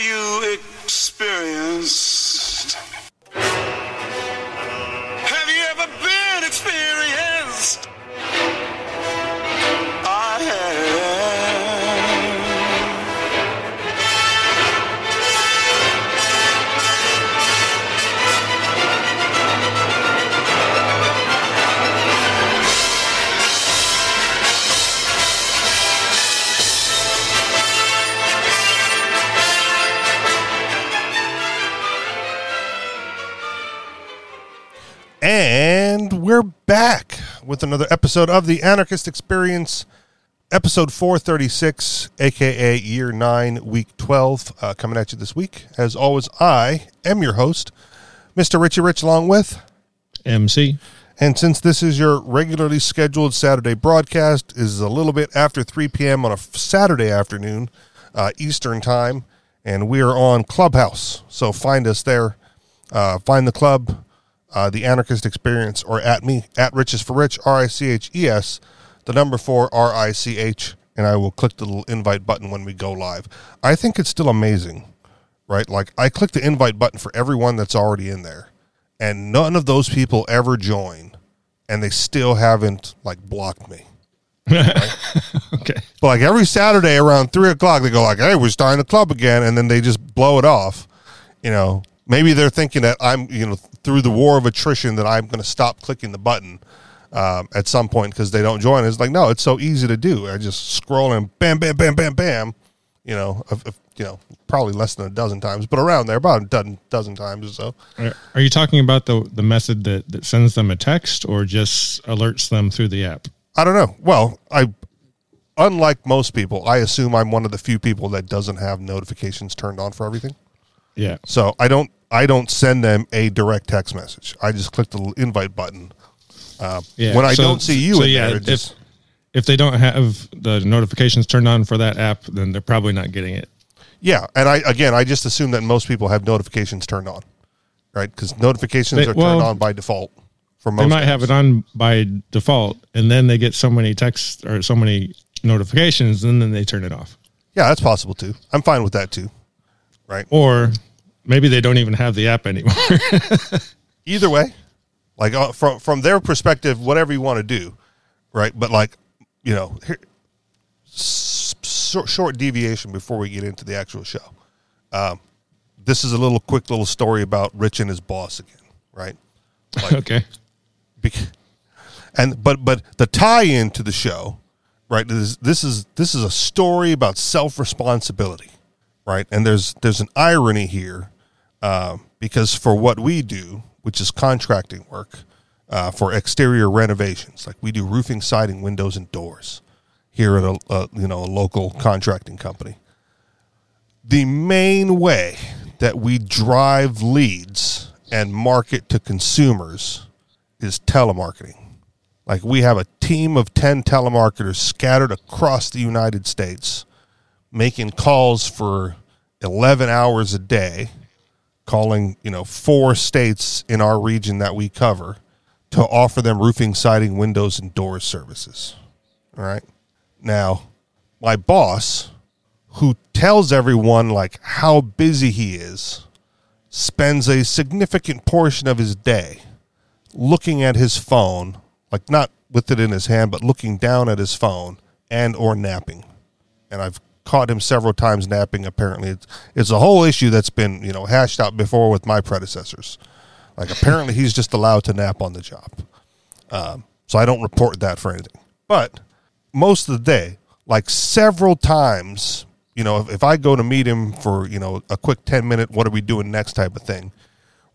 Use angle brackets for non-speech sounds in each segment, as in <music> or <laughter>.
You experienced? With another episode of the Anarchist Experience, episode 436, aka year 9, week 12, uh, coming at you this week. As always, I am your host, Mr. Richie Rich, along with. MC. And since this is your regularly scheduled Saturday broadcast, is a little bit after 3 p.m. on a Saturday afternoon, uh, Eastern time, and we are on Clubhouse. So find us there. Uh, find the club, uh, the Anarchist Experience, or at me at Riches for Rich, R I C H E S, the number four R I C H, and I will click the little invite button when we go live. I think it's still amazing, right? Like I click the invite button for everyone that's already in there, and none of those people ever join, and they still haven't like blocked me. <laughs> Okay. But like every Saturday around three o'clock, they go like, "Hey, we're starting the club again," and then they just blow it off. You know, maybe they're thinking that I'm, you know, through the war of attrition, that I'm going to stop clicking the button um, at some point because they don't join. It's like, no, it's so easy to do. I just scroll and bam, bam, bam, bam, bam. You know, you know, probably less than a dozen times, but around there, about a dozen, dozen times or so. Are, are you talking about the the method that, that sends them a text or just alerts them through the app? I don't know. Well, I, unlike most people, I assume I'm one of the few people that doesn't have notifications turned on for everything. Yeah. So I don't I don't send them a direct text message. I just click the invite button. Uh, Yeah. when I So- don't see you so yeah, there, if- just, If they don't have the notifications turned on for that app, then they're probably not getting it. yeah. And I again, I just assume that most people have notifications turned on, right? Because notifications They- are well, turned on by default for most. They might have it on by default, and then they get so many texts or so many notifications, and then they turn it off. Yeah, that's possible too. I'm fine with that too. Right. Or maybe they don't even have the app anymore. <laughs> Either way, like uh, from from their perspective, whatever you want to do, right? But like, you know, here, short, short deviation before we get into the actual show. Um, this is a little quick little story about Rich and his boss again, right? Like, <laughs> okay. and but but the tie-in to the show, right? This, this is this is a story about self-responsibility, right? And there's there's an irony here um, because for what we do, which is contracting work uh, for exterior renovations, like we do roofing, siding, windows, and doors here at a, a you know a local contracting company. The main way that we drive leads and market to consumers is telemarketing. Like we have a team of 10 telemarketers scattered across the United States making calls for 11 hours a day, calling, you know, four states in our region that we cover to offer them roofing, siding, windows, and doors services. All right. Now, my boss, who tells everyone like how busy he is, spends a significant portion of his day looking at his phone, like not with it in his hand, but looking down at his phone and or napping. And I've caught him several times napping. Apparently, it's it's a whole issue that's been you know hashed out before with my predecessors. Like apparently, he's just allowed to nap on the job. Um, so I don't report that for anything. But most of the day, like several times, you know, if, if I go to meet him for you know a quick ten minute, what are we doing next type of thing,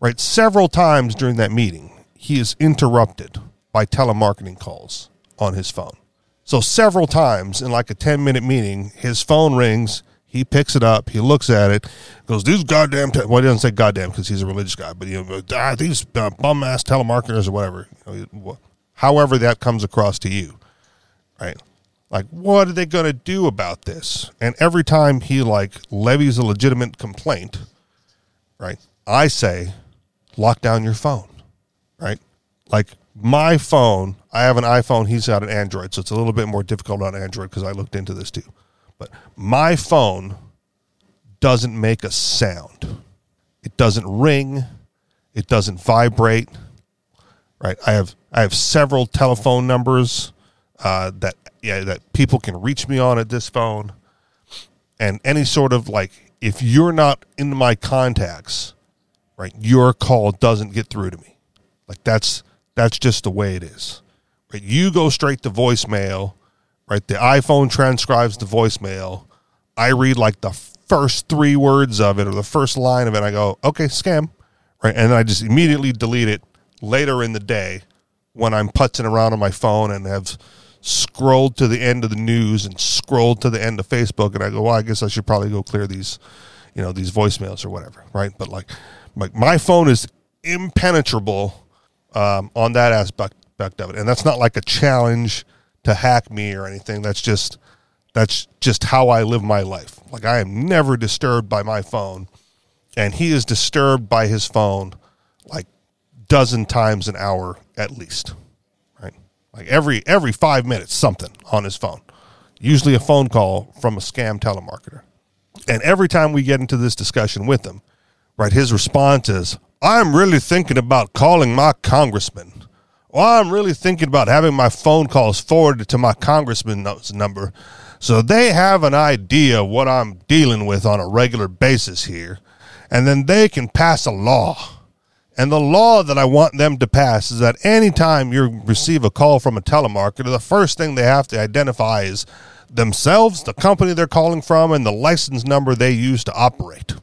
right? Several times during that meeting, he is interrupted by telemarketing calls on his phone. So several times in like a 10 minute meeting, his phone rings, he picks it up, he looks at it, goes, these goddamn, te-, well, he doesn't say goddamn because he's a religious guy, but you know, ah, these uh, bum ass telemarketers or whatever, however that comes across to you, right? Like, what are they going to do about this? And every time he like levies a legitimate complaint, right? I say, lock down your phone, right? Like my phone, I have an iPhone, he's got an Android, so it's a little bit more difficult on Android because I looked into this too. But my phone doesn't make a sound. It doesn't ring. It doesn't vibrate. Right. I have I have several telephone numbers uh, that yeah that people can reach me on at this phone, and any sort of like if you're not in my contacts, right, your call doesn't get through to me. Like that's that's just the way it is. Right. You go straight to voicemail. Right. The iPhone transcribes the voicemail. I read like the first three words of it or the first line of it. I go, okay, scam. Right. And I just immediately delete it later in the day when I'm putzing around on my phone and have scrolled to the end of the news and scrolled to the end of Facebook, and I go, well, I guess I should probably go clear these, you know, these voicemails or whatever, right? But like, like my phone is impenetrable um, on that aspect of it, and that's not like a challenge to hack me or anything. That's just that's just how I live my life. Like I am never disturbed by my phone, and he is disturbed by his phone like dozen times an hour at least. Right? Like every every 5 minutes something on his phone. Usually a phone call from a scam telemarketer. And every time we get into this discussion with him, right, his response is, "I'm really thinking about calling my congressman." Well, I'm really thinking about having my phone calls forwarded to my congressman's number so they have an idea what I'm dealing with on a regular basis here. And then they can pass a law. And the law that I want them to pass is that anytime you receive a call from a telemarketer, the first thing they have to identify is themselves, the company they're calling from, and the license number they use to operate.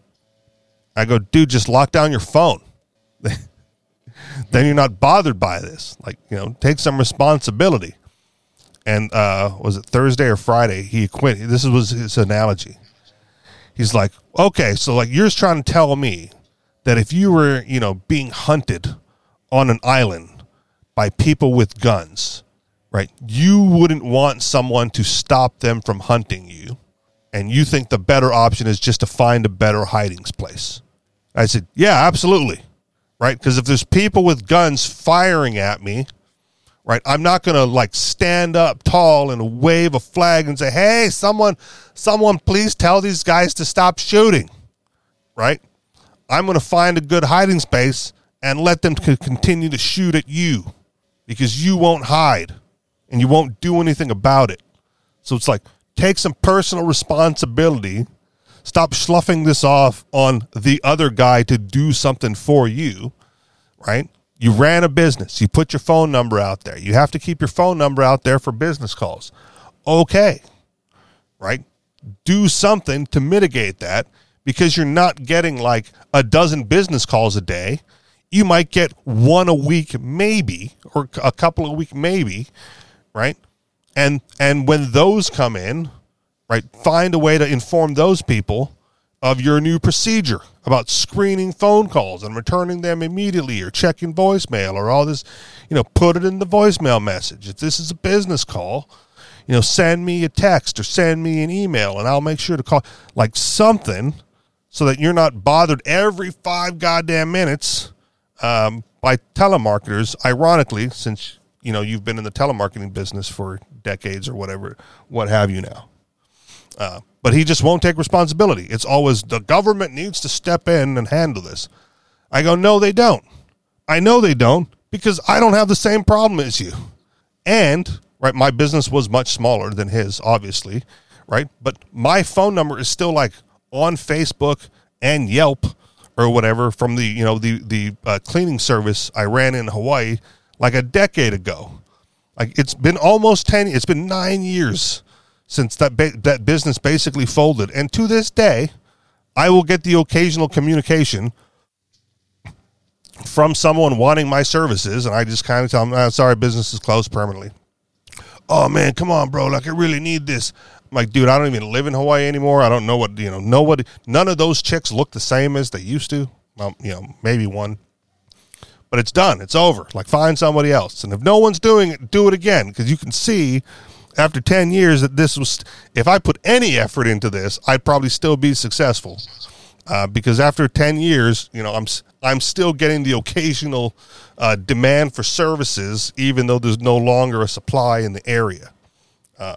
I go, dude, just lock down your phone. <laughs> then you're not bothered by this. Like, you know, take some responsibility and uh, was it Thursday or Friday? He quit. This was his analogy. He's like, okay, so like you're trying to tell me that if you were, you know, being hunted on an island by people with guns, right, you wouldn't want someone to stop them from hunting you, and you think the better option is just to find a better hiding place. I said, yeah, absolutely, right, because if there's people with guns firing at me right? I'm not to like stand up tall and wave a flag and say, "Hey, someone, someone, please tell these guys to stop shooting," right? I'm to find a good hiding space and let them continue to shoot at you because you won't hide and you won't do anything about it. So it's like take some personal responsibility. Stop sloughing this off on the other guy to do something for you, right? You ran a business. You put your phone number out there. You have to keep your phone number out there for business calls. Okay. Right? Do something to mitigate that because you're not getting like a dozen business calls a day. You might get one a week maybe or a couple a week maybe, right? And and when those come in, right, find a way to inform those people of your new procedure about screening phone calls and returning them immediately or checking voicemail or all this, you know, put it in the voicemail message. If this is a business call, you know, send me a text or send me an email and I'll make sure to call like something so that you're not bothered every five goddamn minutes um, by telemarketers. Ironically, since, you know, you've been in the telemarketing business for decades or whatever, what have you now. Uh, but he just won't take responsibility. It's always the government needs to step in and handle this. I go, no, they don't. I know they don't because I don't have the same problem as you. And, right, my business was much smaller than his, obviously, right? But my phone number is still like on Facebook and Yelp or whatever from the, you know, the, the uh, cleaning service I ran in Hawaii like a decade ago. Like it's been almost 10, it's been nine years since that ba- that business basically folded. And to this day, I will get the occasional communication from someone wanting my services, and I just kind of tell them, oh, ah, "Sorry, business is closed permanently." Oh man, come on, bro! Like I really need this. I'm like, dude, I don't even live in Hawaii anymore. I don't know what you know. Nobody, none of those chicks look the same as they used to. Well, you know, maybe one, but it's done. It's over. Like, find somebody else. And if no one's doing it, do it again because you can see after 10 years that this was if i put any effort into this i'd probably still be successful uh, because after 10 years you know i'm i'm still getting the occasional uh, demand for services even though there's no longer a supply in the area uh,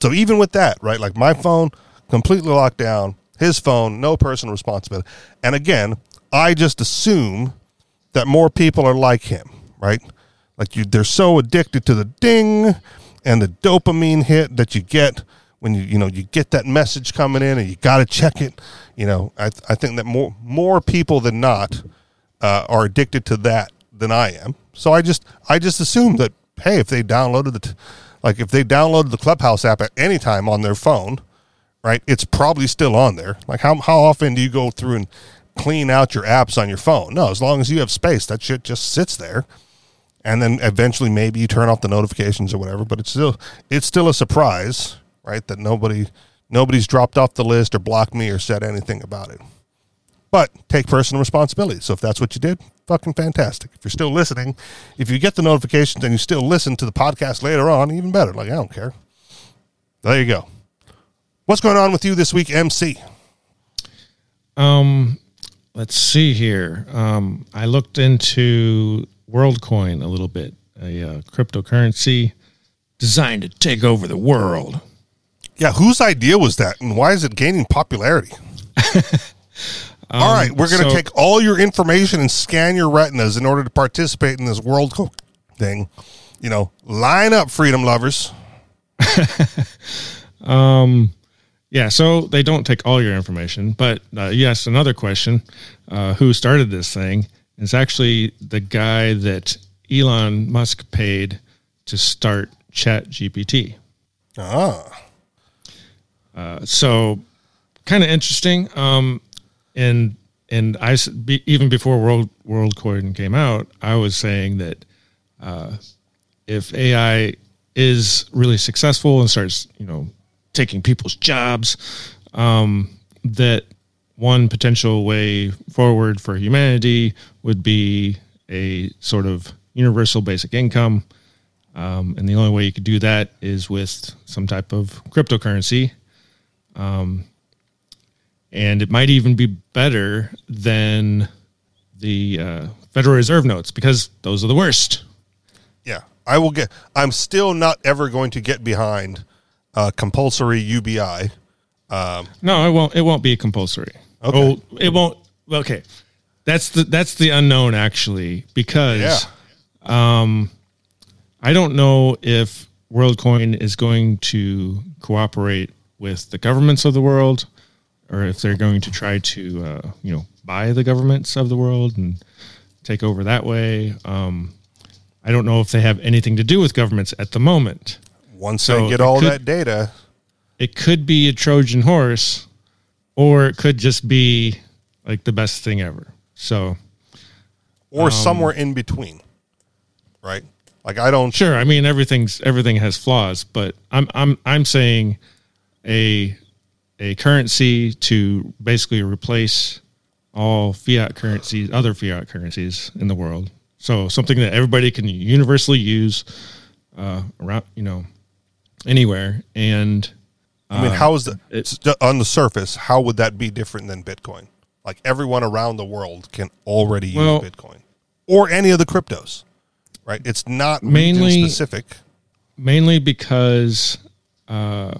so even with that right like my phone completely locked down his phone, no personal responsibility. And again, I just assume that more people are like him, right? Like you, they're so addicted to the ding and the dopamine hit that you get when you you know you get that message coming in and you got to check it. You know, I I think that more more people than not uh, are addicted to that than I am. So I just I just assume that hey, if they downloaded the t- like if they downloaded the Clubhouse app at any time on their phone, right? It's probably still on there. Like how how often do you go through and clean out your apps on your phone? No, as long as you have space, that shit just sits there. And then eventually maybe you turn off the notifications or whatever, but it's still it's still a surprise, right? That nobody nobody's dropped off the list or blocked me or said anything about it. But take personal responsibility. So if that's what you did, fucking fantastic. If you're still listening, if you get the notifications and you still listen to the podcast later on, even better. Like I don't care. There you go. What's going on with you this week, MC? Um, let's see here. Um, I looked into WorldCoin a little bit, a uh, cryptocurrency designed to take over the world. Yeah, whose idea was that, and why is it gaining popularity? <laughs> all right, we're going to Um, so- take all your information and scan your retinas in order to participate in this world co- thing. You know, line up, freedom lovers. <laughs> um, Yeah, so they don't take all your information, but uh, yes, another question: uh, Who started this thing? It's actually the guy that Elon Musk paid to start Chat GPT. Ah, so kind of interesting. Um, and and I be, even before World WorldCoin came out, I was saying that uh, if AI is really successful and starts, you know, taking people's jobs, um, that one potential way forward for humanity would be a sort of universal basic income. Um, and the only way you could do that is with some type of cryptocurrency and it might even be better than the uh, Federal Reserve notes because those are the worst. yeah. I will get. I'm still not ever going to get behind uh, compulsory UBI. No, it won't. It won't be compulsory. Okay. Oh, it won't. Okay, that's the that's the unknown actually because Yeah. I don't know if WorldCoin is going to cooperate with the governments of the world, or if they're going to try to, uh, you know, buy the governments of the world and take over that way. Um, I don't know if they have anything to do with governments at the moment. Once So they get all could- that data, It could be a Trojan horse, or it could just be like the best thing ever. So or Um, somewhere in between, right? Like I don't. Sure. I mean, everything's everything has flaws, but I'm I'm I'm saying a a currency to basically replace all fiat currencies, other fiat currencies in the world. So something that everybody can universally use uh, around, you know, anywhere. And I mean, how is the it- on the surface? How would that be different than Bitcoin? Like everyone around the world can already use Well- Bitcoin or any of the cryptos, right? It's not Mainly- specific. mainly because uh,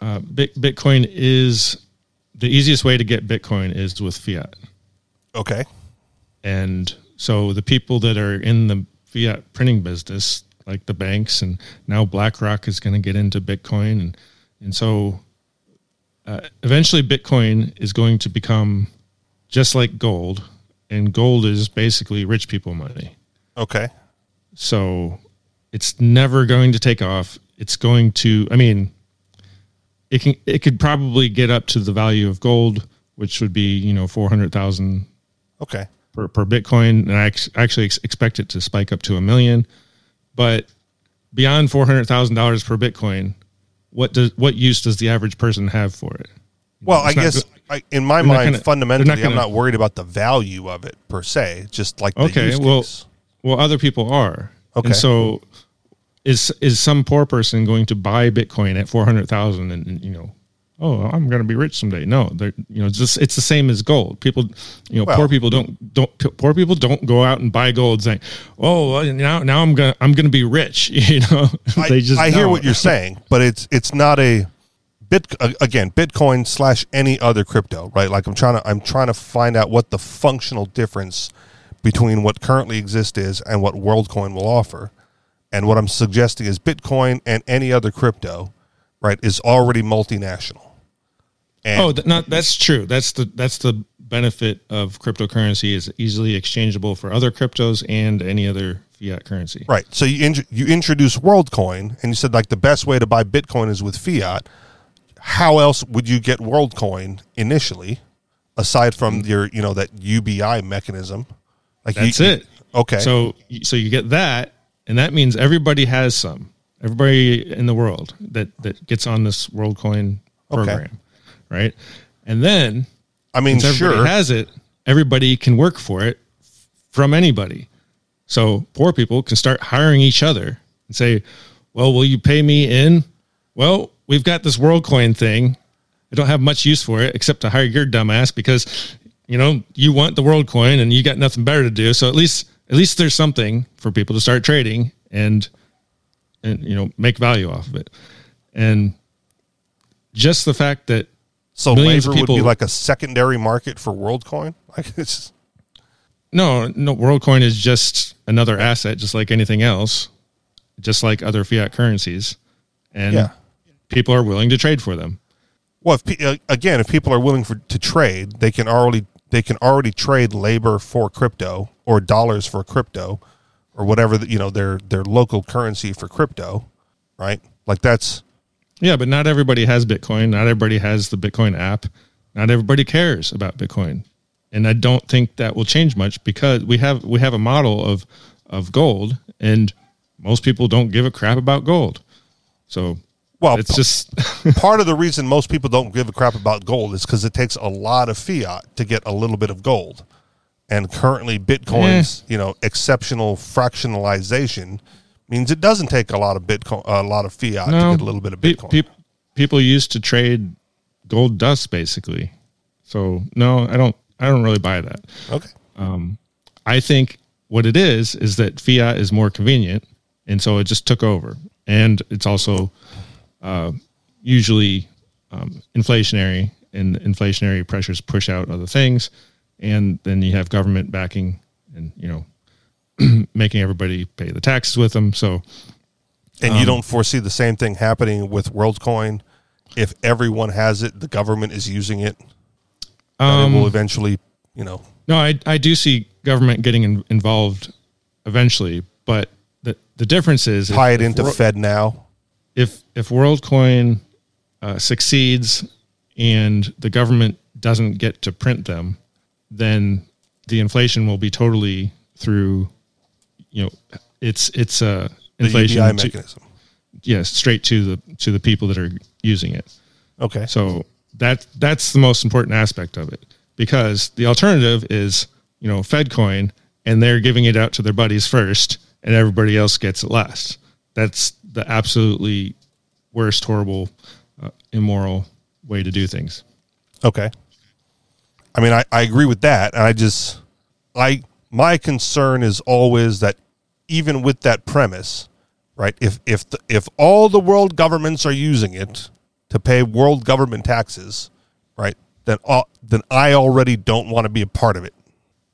uh, Bitcoin is the easiest way to get Bitcoin is with fiat. Okay, And so the people that are in the fiat printing business, like the banks, and now BlackRock is going to get into Bitcoin, and and so uh, eventually Bitcoin is going to become just like gold, and gold is basically rich people money. okay, So it's never going to take off. It's going to. I mean, it can. It could probably get up to the value of gold, which would be you know four hundred thousand okay. per, per Bitcoin, and I ex- actually ex- expect it to spike up to a million. But beyond four hundred thousand dollars per Bitcoin, what does what use does the average person have for it? Well, I It's not guess I, in my they're mind, gonna- fundamentally, not I'm not worried about the value of it per se. Just like Okay, well, case. well, other people are. Okay. And so, is is some poor person going to buy Bitcoin at four hundred thousand and, and you know, oh, I'm going to be rich someday? No, they're you know, just it's the same as gold. People, you know, Well- poor people don't don't poor people don't go out and buy gold saying, oh, well, now now I'm gonna I'm gonna be rich. <laughs> You know, I, they just I hear what you're saying, but it's it's not a bit again Bitcoin slash any other crypto, right? Like I'm trying to I'm trying to find out what the functional difference between what currently exists is and what WorldCoin will offer. And what I'm suggesting is Bitcoin and any other crypto, right, is already multinational. And Oh, th- not that's true. That's the that's the benefit of cryptocurrency is easily exchangeable for other cryptos and any other fiat currency. Right. So you int- you introduce WorldCoin, and you said like the best way to buy Bitcoin is with fiat. How else would you get WorldCoin initially, aside from mm. your you know that UBI mechanism? Like you- That's it. Okay. So so you get that, and that means everybody has some. Everybody in the world that that gets on this WorldCoin Okay. Right? And then I mean, sure. has it, everybody can work for it from anybody. So poor people can start hiring each other and say, "Well, will you pay me in?" Well, we've got this WorldCoin thing. I don't have much use for it except to hire your dumbass because you know you want the WorldCoin and you got nothing better to do. So at least at least there's something for people to start trading and and you know make value off of it. And just the fact that so millions labor of would be like a secondary market for WorldCoin. <laughs> Like it's No, no. WorldCoin is just another asset, just like anything else, just like other fiat currencies, and Yeah. people are willing to trade for them. well, if uh, again, if people are willing for to trade, they can already they can already trade labor for crypto or dollars for crypto or whatever the, you know their their local currency for crypto, right? Like that's Yeah, but not everybody has Bitcoin. Not everybody has the Bitcoin app. Not everybody cares about Bitcoin, and I don't think that will change much because we have we have a model of of gold, and most people don't give a crap about gold. So well, it's just <laughs> part of the reason most people don't give a crap about gold is because it takes a lot of fiat to get a little bit of gold. And currently, Bitcoin's eh. you know exceptional fractionalization means it doesn't take a lot of Bitcoin, a lot of fiat to get a little bit of Bitcoin. pe- people used to trade gold dust basically. So no, I don't. I don't really buy that. okay, Um, I think what it is is that fiat is more convenient, and so it just took over, and it's also uh, usually um, inflationary, and inflationary pressures push out other things, and then you have government backing, and you know, <clears throat> making everybody pay the taxes with them. So and Um, you don't foresee the same thing happening with WorldCoin if everyone has it, the government is using it. Um, it will eventually, you know, No, I I do see government getting in, involved eventually, but the the difference is if- tie it into Wor- Fed now. if if WorldCoin uh, succeeds and the government doesn't get to print them, then the inflation will be totally through, you know, it's it's a The inflation UBI to- mechanism. yes, straight to the to the people that are using it. Okay. So that that's the most important aspect of it because the alternative is you know FedCoin and they're giving it out to their buddies first and everybody else gets it last. That's the absolutely worst, horrible, uh, immoral way to do things. Okay. I mean, I, I agree with that. And I just, I, my concern is always that even with that premise, right? If, if, the, if all the world governments are using it to pay world government taxes, right? Then, all, then I already don't want to be a part of it.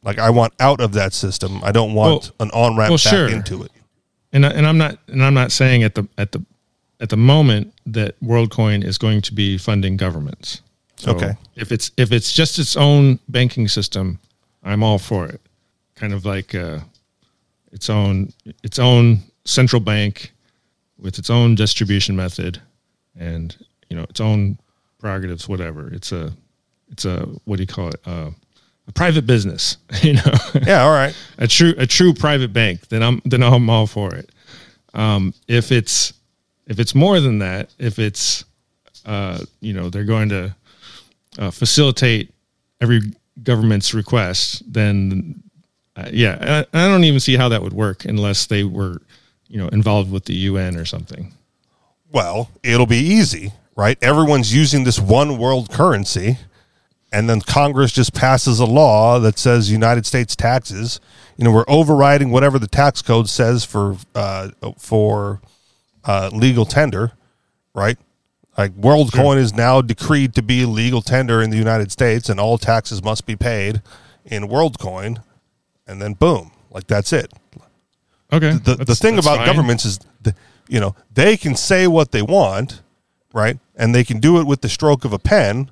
Like I want out of that system. I don't want Well- an on ramp well, back sure. into it. And I, and I'm not and I'm not saying at the at the at the moment that WorldCoin is going to be funding governments. So Okay. If it's if it's just its own banking system, I'm all for it. Kind of like uh, its own its own central bank with its own distribution method and you know its own prerogatives. Whatever. It's a it's a what do you call it? Uh, a private business. <laughs> You know Yeah. All right. a true a true private bank, then I'm then I'm all for it. Um, if it's if it's more than that, if it's uh, you know they're going to uh, facilitate every government's request, then uh, yeah, I, I don't even see how that would work unless they were you know involved with the UN or something. Well, it'll be easy, right? Everyone's using this one world currency, and then Congress just passes a law that says United States taxes. You know, we're overriding whatever the tax code says for uh, for uh, legal tender, right? Like WorldCoin is now decreed to be legal tender in the United States, and all taxes must be paid in WorldCoin, and then boom, like that's it. Okay. The the thing about fine. governments is, the, you know, they can say what they want, right, and they can do it with the stroke of a pen,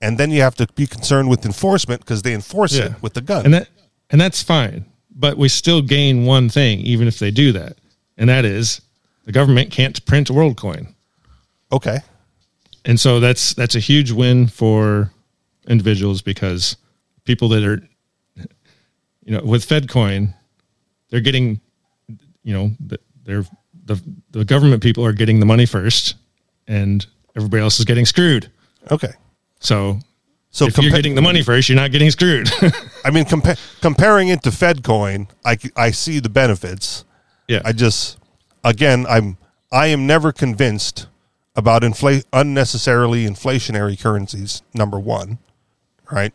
and then you have to be concerned with enforcement because they enforce Yeah. it with the gun. and that and that's fine. But we still gain one thing, even if they do that, and that is the government can't print WorldCoin. okay, and so that's that's a huge win for individuals because people that are you know with fedcoin they're getting you know they're the the government people are getting the money first and everybody else is getting screwed okay. so So if you're getting the money first you're not getting screwed <laughs> I mean, compa- comparing it to FedCoin, I I see the benefits. yeah I just, again, I'm I am never convinced about inflate unnecessarily inflationary currencies. Number one, right?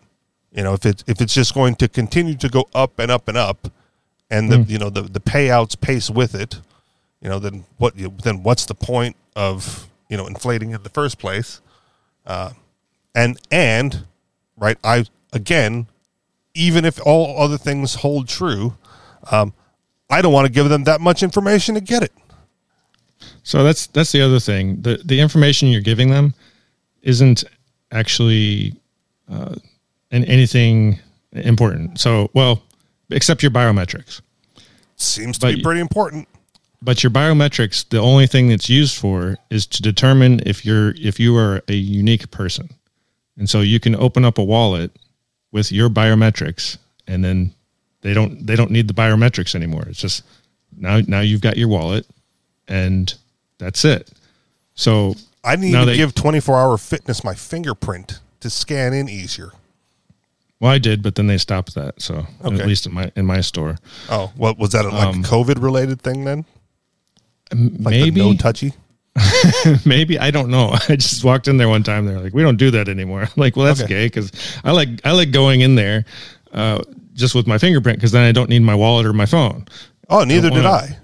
You know, if it's if it's just going to continue to go up and up and up, and the you know the the payouts pace with it, you know, then what you, then what's the point of you know inflating in the first place? Uh, and and right, I again, even if all other things hold true, um, I don't want to give them that much information to get it. So that's that's the other thing. the The information you're giving them isn't actually uh, an, anything important. So, well, except your biometrics. Seems to But be pretty important. But your biometrics, the only thing that's used for is to determine if you're if you are a unique person. And so you can open up a wallet with your biometrics, and then they don't they don't need the biometrics anymore. It's just now now you've got your wallet, and that's it. So I need to they- give 24 hour fitness my fingerprint to scan in easier. Well, I did, but then they stopped that. So Okay. at least in my in my store, Oh, what was that a, like Um, COVID related thing then? Like maybe the no touchy? <laughs> maybe I don't know. <laughs> I just walked in there one time. They're like, "We don't do that anymore." I'm <laughs> like, well, that's Okay. gay because I like I like going in there uh, just with my fingerprint because then I don't need my wallet or my phone. Oh, neither did wanna- I.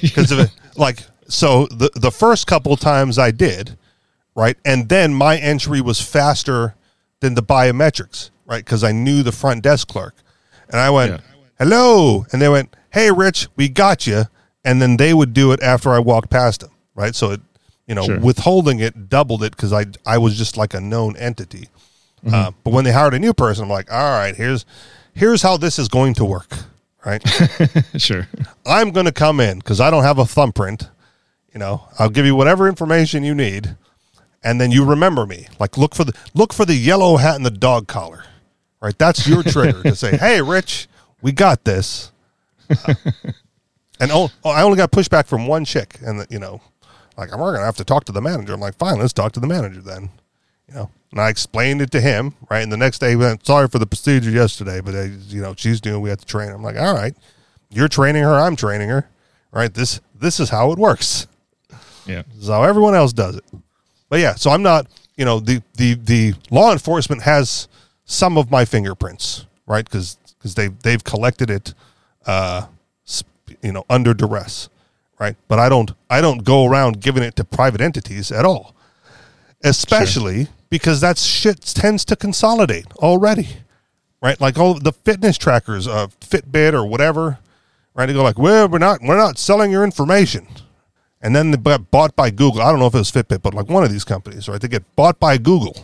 Because of it, like, so the the first couple times I did, right, and then my entry was faster than the biometrics, right, because I knew the front desk clerk, and I went, Yeah. "Hello," and they went, "Hey, Rich, we got you," and then they would do it after I walked past them, right, so it, you know, Sure. withholding it doubled it because I I was just like a known entity. Mm-hmm. Uh, but when they hired a new person, I'm like, all right, here's here's how this is going to work, right? <laughs> sure. I'm going to come in because I don't have a thumbprint. You know, I'll give you whatever information you need, and then you remember me. Like look for the look for the yellow hat and the dog collar. Right, that's your trigger to say, "Hey, Rich, we got this." Uh, and oh, oh, I only got pushback from one chick, and you know, like I'm going to have to talk to the manager. I'm like, fine, let's talk to the manager then. You know, and I explained it to him. Right, and the next day he went, "Sorry for the procedure yesterday, but uh, you know, she's doing. We have to train." her." I'm like, "All right, you're training her. I'm training her. Right, this this is how it works." Yeah. This is how everyone else does it. But yeah, so I'm not, you know, the the the law enforcement has some of my fingerprints, right? Because because they they've collected it, uh, you know, under duress, right? But I don't I don't go around giving it to private entities at all, especially because that shit tends to consolidate already, right? Like all the fitness trackers, uh, Fitbit or whatever, right? They go like, well, we're not we're not selling your information and then they got bought by Google. I don't know if it was Fitbit, but like one of these companies, right? They get bought by Google,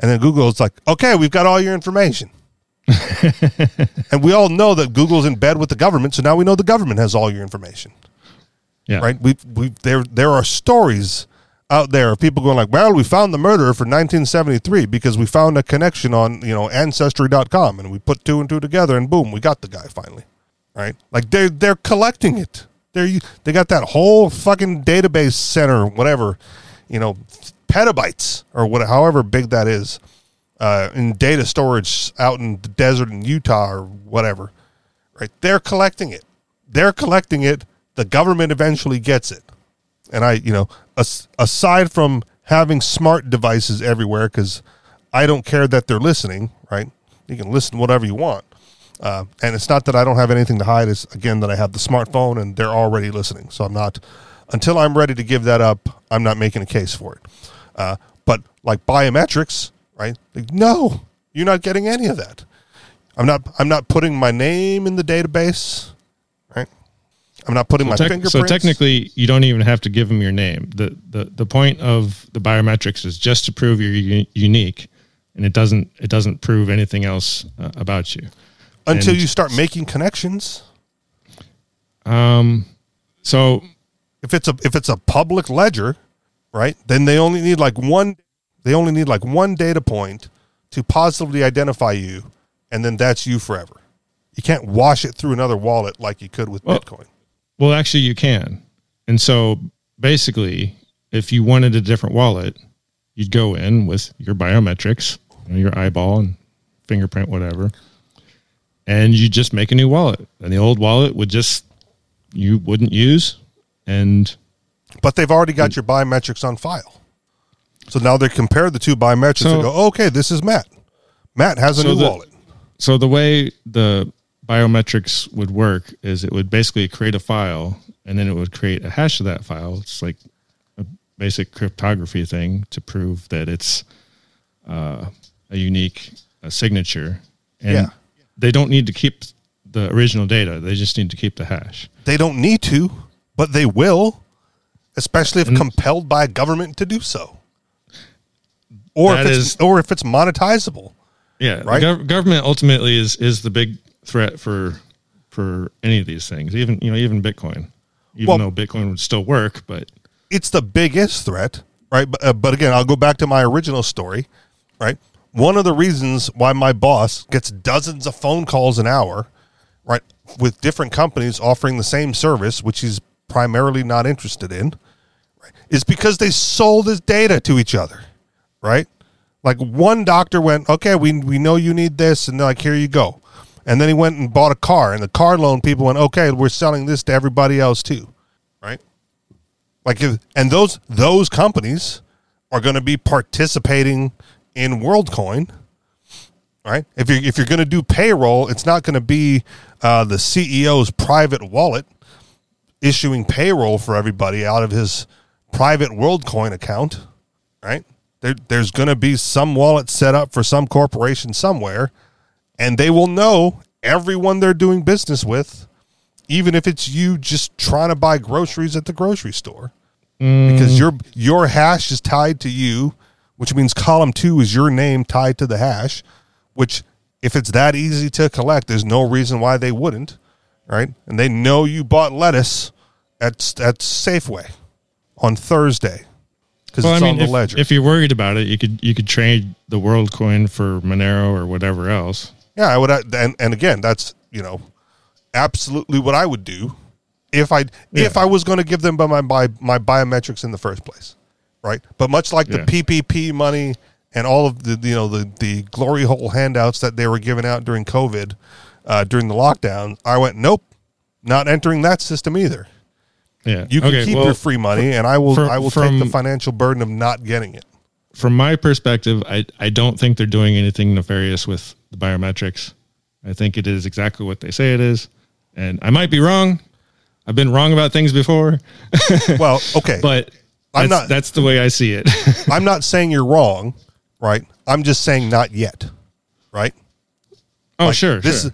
and then Google is like, okay, we've got all your information, <laughs> and we all know that Google's in bed with the government, so now we know the government has all your information, Yeah. right? We we there there are stories out there of people going like, well, we found the murderer for 1973 because we found a connection on you know ancestry.com, and we put two and two together, and boom, we got the guy finally, right? Like they're they're collecting it. They're they got that whole fucking database center, whatever, you know, petabytes or whatever, however big that is, uh, in data storage out in the desert in Utah or whatever. Right? They're collecting it. They're collecting it. The government eventually gets it. And I, you know, as, aside from having smart devices everywhere, because I don't care that they're listening. Right? You can listen whatever you want. Uh, and it's not that I don't have anything to hide. It's again that I have the smartphone and they're already listening. So I'm not until I'm ready to give that up. I'm not making a case for it. Uh, but like biometrics, right? Like, no, you're not getting any of that. I'm not. I'm not putting my name in the database, right? I'm not putting my Tec- fingerprints. so technically, you don't even have to give them your name. the the The point of the biometrics is just to prove you're u- unique, and it doesn't it doesn't prove anything else uh, about you. Until you start making connections. Um, So If it's a if it's a public ledger, right? Then they only need like one. They only need like one data point to positively identify you, and then that's you forever. You can't wash it through another wallet like you could with Well- Bitcoin. Well, actually, you can. And so basically, if you wanted a different wallet, you'd go in with your biometrics, your eyeball and fingerprint, whatever, and you just make a new wallet. And the old wallet would just, you wouldn't use. And But they've already got your biometrics on file. So now they compare the two biometrics So- and go, okay, this is Matt. Matt has a So new the- wallet. so the way the biometrics would work is it would basically create a file and then it would create a hash of that file. It's like a basic cryptography thing to prove that it's uh, a unique uh, signature. And Yeah. They don't need to keep the original data. They just need to keep the hash. They don't need to, but they will, especially if And- compelled by a government to do so. Or if it's is- or if it's monetizable. Yeah, Right? Gov- government ultimately is is the big threat for for any of these things. Even you know even Bitcoin, even Well- though Bitcoin would still work, but it's the biggest threat, right? But, uh, but again, I'll go back to my original story, right? One of the reasons why my boss gets dozens of phone calls an hour, right, with different companies offering the same service, which he's primarily not interested in, right, is because they sold his data to each other, right? Like one doctor went, okay, we we know you need this, and like, here you go, and then he went and bought a car, and the car loan people went, okay, we're selling this to everybody else too, right? Like, if, and those those companies are going to be participating in WorldCoin, right? If you're if you're going to do payroll, it's not going to be uh, the CEO's private wallet issuing payroll for everybody out of his private WorldCoin account, right? There, there's going to be some wallet set up for some corporation somewhere, and they will know everyone they're doing business with even if it's you just trying to buy groceries at the grocery store because your your hash is tied to you which means column 2 is your name tied to the hash which if it's that easy to collect there's no reason why they wouldn't right? And they know you bought lettuce at at Safeway on Thursday cuz well, I it's mean, on the if, ledger. if you're worried about it, you could you could trade the WorldCoin for Monero or whatever else. Yeah, I would, uh, and and again, that's you know, absolutely what I would do if I if I was going to give them my, my my biometrics in the first place, right? But much like Yeah. the PPP money and all of the you know the the glory hole handouts that they were giving out during COVID, uh, during the lockdown, I went nope, not entering that system either. Yeah, You can Okay, keep well, your free money, and I will from- I will take the financial burden of not getting it. From my perspective, I I don't think they're doing anything nefarious with the biometrics. I think it is exactly what they say it is, and I might be wrong. I've been wrong about things before, <laughs> Well, okay, but I'm that's, not- That's the way I see it. <laughs> I'm not saying you're wrong, right? I'm just saying not yet, right? oh, Like, sure, This sure.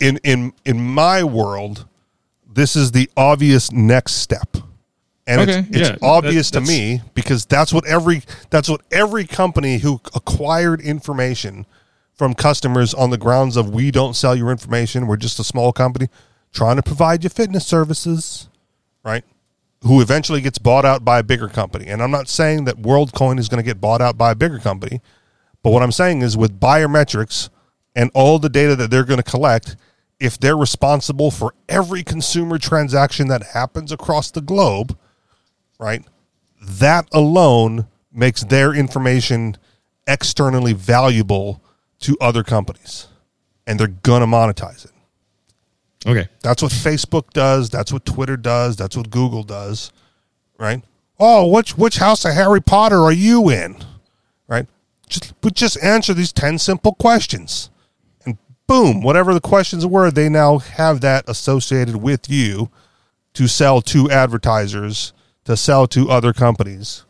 in in in my world, this is the obvious next step, and Okay, it's, it's obvious that- to me because that's what every that's what every company who acquired information from customers on the grounds of we don't sell your information, we're just a small company trying to provide you fitness services, right? Who eventually gets bought out by a bigger company. And I'm not saying that WorldCoin is going to get bought out by a bigger company, but what I'm saying is with biometrics and all the data that they're going to collect, if they're responsible for every consumer transaction that happens across the globe, right? That alone makes their information externally valuable to other companies. And they're going to monetize it. Okay. That's what Facebook does. That's what Twitter does. That's what Google does. Right? Oh, which which house of Harry Potter are you in? Right? Just but just answer these 10 simple questions. And boom, whatever the questions were, they now have that associated with you to sell to advertisers, to sell to other companies.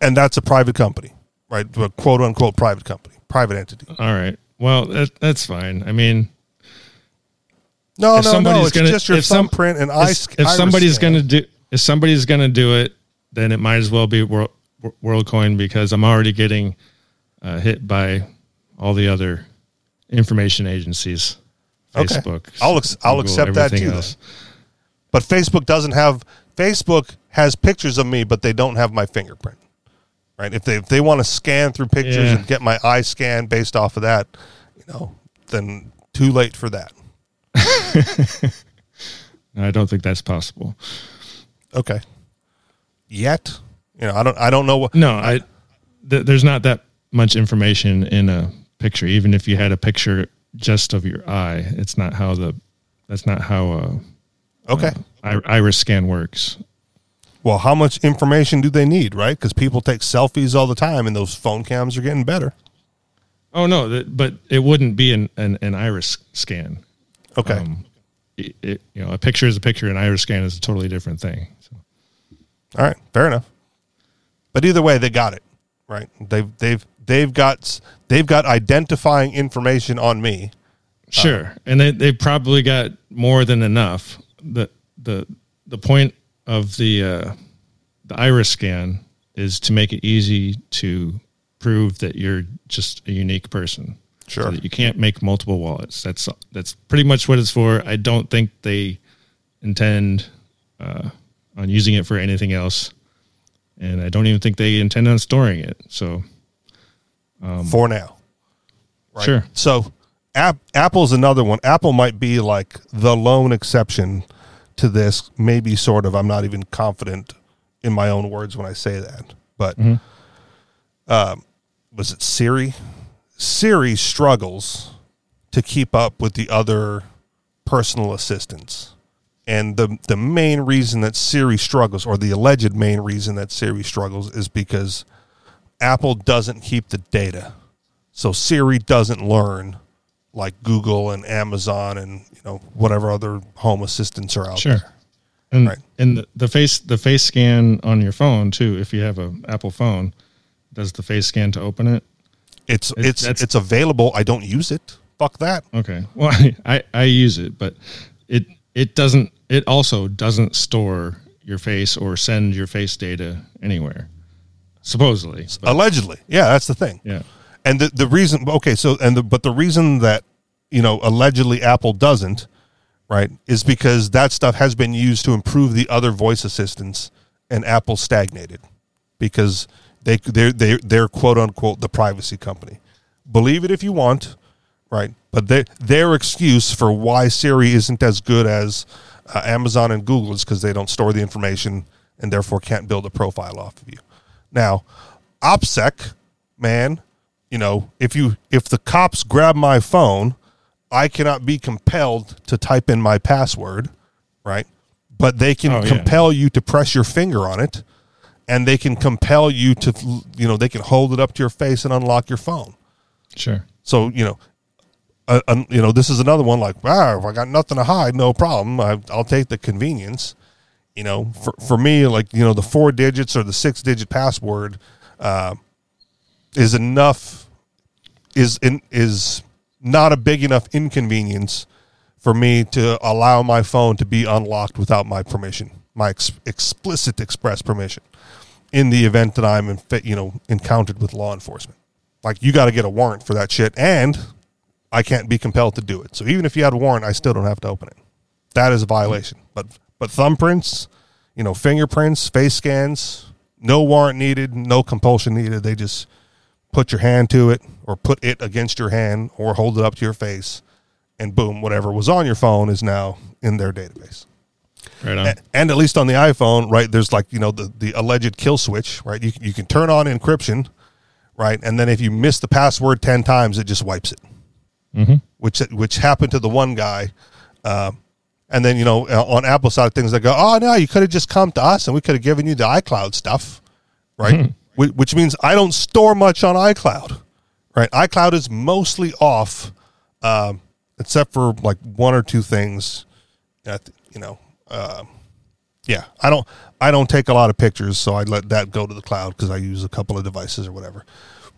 and that's a private company, right? A quote unquote private company, private entity. All right. Well, that, that's fine. I mean, No, if no, somebody's no. It's gonna, just your if some- thumbprint and if- If somebody's going to do, if somebody's going to do it, then it might as well be World, WorldCoin because I'm already getting uh, hit by all the other information agencies. Okay. Facebook. I'll ex- I'll Google, accept that too. But Facebook doesn't have Facebook has pictures of me, but they don't have my fingerprint. Right? If they if they want to scan through pictures Yeah. and get my eye scan based off of that, you know, then too late for that. <laughs> I don't think that's possible. Okay. Yet, you know, I don't I don't know what No, I. Th- there's not that much information in a picture. Even if you had a picture just of your eye, it's not how the. That's not how uh, Okay. I- iris scan works. Well, how much information do they need, right? Because people take selfies all the time, and those phone cams are getting better. Oh no, but it wouldn't be an, an, an iris scan. Okay. Um, it, it, you know, a picture is a picture, an iris scan is a totally different thing. So, All right, fair enough. But either way, they got it right. They've they've they've got they've got identifying information on me. sure, and they they probably got more than enough. the the The point of the uh, the iris scan is to make it easy to prove that you're just a unique person. Sure. So you can't make multiple wallets. That's that's pretty much what it's for. I don't think they intend uh, on using it for anything else, and I don't even think they intend on storing it. So for now. Right? Sure. So, App, Apple's another one. Apple might be like the lone exception to this. Maybe sort of. I'm not even confident in my own words when I say that. But um, was it Siri? Siri struggles to keep up with the other personal assistants. And the the main reason that Siri struggles, or the alleged main reason that Siri struggles, is because Apple doesn't keep the data. So Siri doesn't learn like Google and Amazon and you know whatever other home assistants are out sure, there. and Right. and the, the face the face scan on your phone too. If you have an Apple phone, does the face scan to open it? It's It- it's it's available. I don't use it. Fuck that. Okay. <laughs> Well, I, I, I use it, but it it doesn't. It also doesn't store your face or send your face data anywhere. Supposedly. But, Allegedly. Yeah, that's the thing. yeah. And the the reason okay, so and the but the reason that you know allegedly Apple doesn't, right, is because that stuff has been used to improve the other voice assistants and Apple stagnated because they they they they're quote unquote the privacy company. Believe it if you want, right? But their their excuse for why Siri isn't as good as uh, Amazon and Google is because they don't store the information and therefore can't build a profile off of you. Now, OPSEC, man, you know, if you if the cops grab my phone, I cannot be compelled to type in my password, right? But they can Oh, yeah. compel you to press your finger on it, and they can compel you to, you know, they can hold it up to your face and unlock your phone. Sure. So you know, uh, you know, this is another one like, ah, if I got nothing to hide, no problem. I, I'll take the convenience. You know, for for me, like you know, the four digits or the six digit password uh, is enough. Is in is not a big enough inconvenience for me to allow my phone to be unlocked without my permission, my ex- explicit express permission, in the event that I'm in, you know encountered with law enforcement. Like you got to get a warrant for that shit, and I can't be compelled to do it. So even if you had a warrant, I still don't have to open it. That is a violation. But but thumbprints, you know, fingerprints, face scans, no warrant needed, no compulsion needed. They just put your hand to it or put it against your hand or hold it up to your face and boom, whatever was on your phone is now in their database. Right on. And at least on the iPhone, right, there's like, you know, the, the alleged kill switch, right? You, you can turn on encryption, right? And then if you miss the password 10 times, it just wipes it, mm-hmm. which, which happened to the one guy. Um, and then, you know, uh, on Apple side of things, they go, oh, no, you could have just come to us and we could have given you the iCloud stuff, right? Wh- Which means I don't store much on iCloud, right? iCloud is mostly off, um, except for like one or two things, uh, you know, uh, Yeah, I don't I don't take a lot of pictures, so I let that go to the cloud because I use a couple of devices or whatever.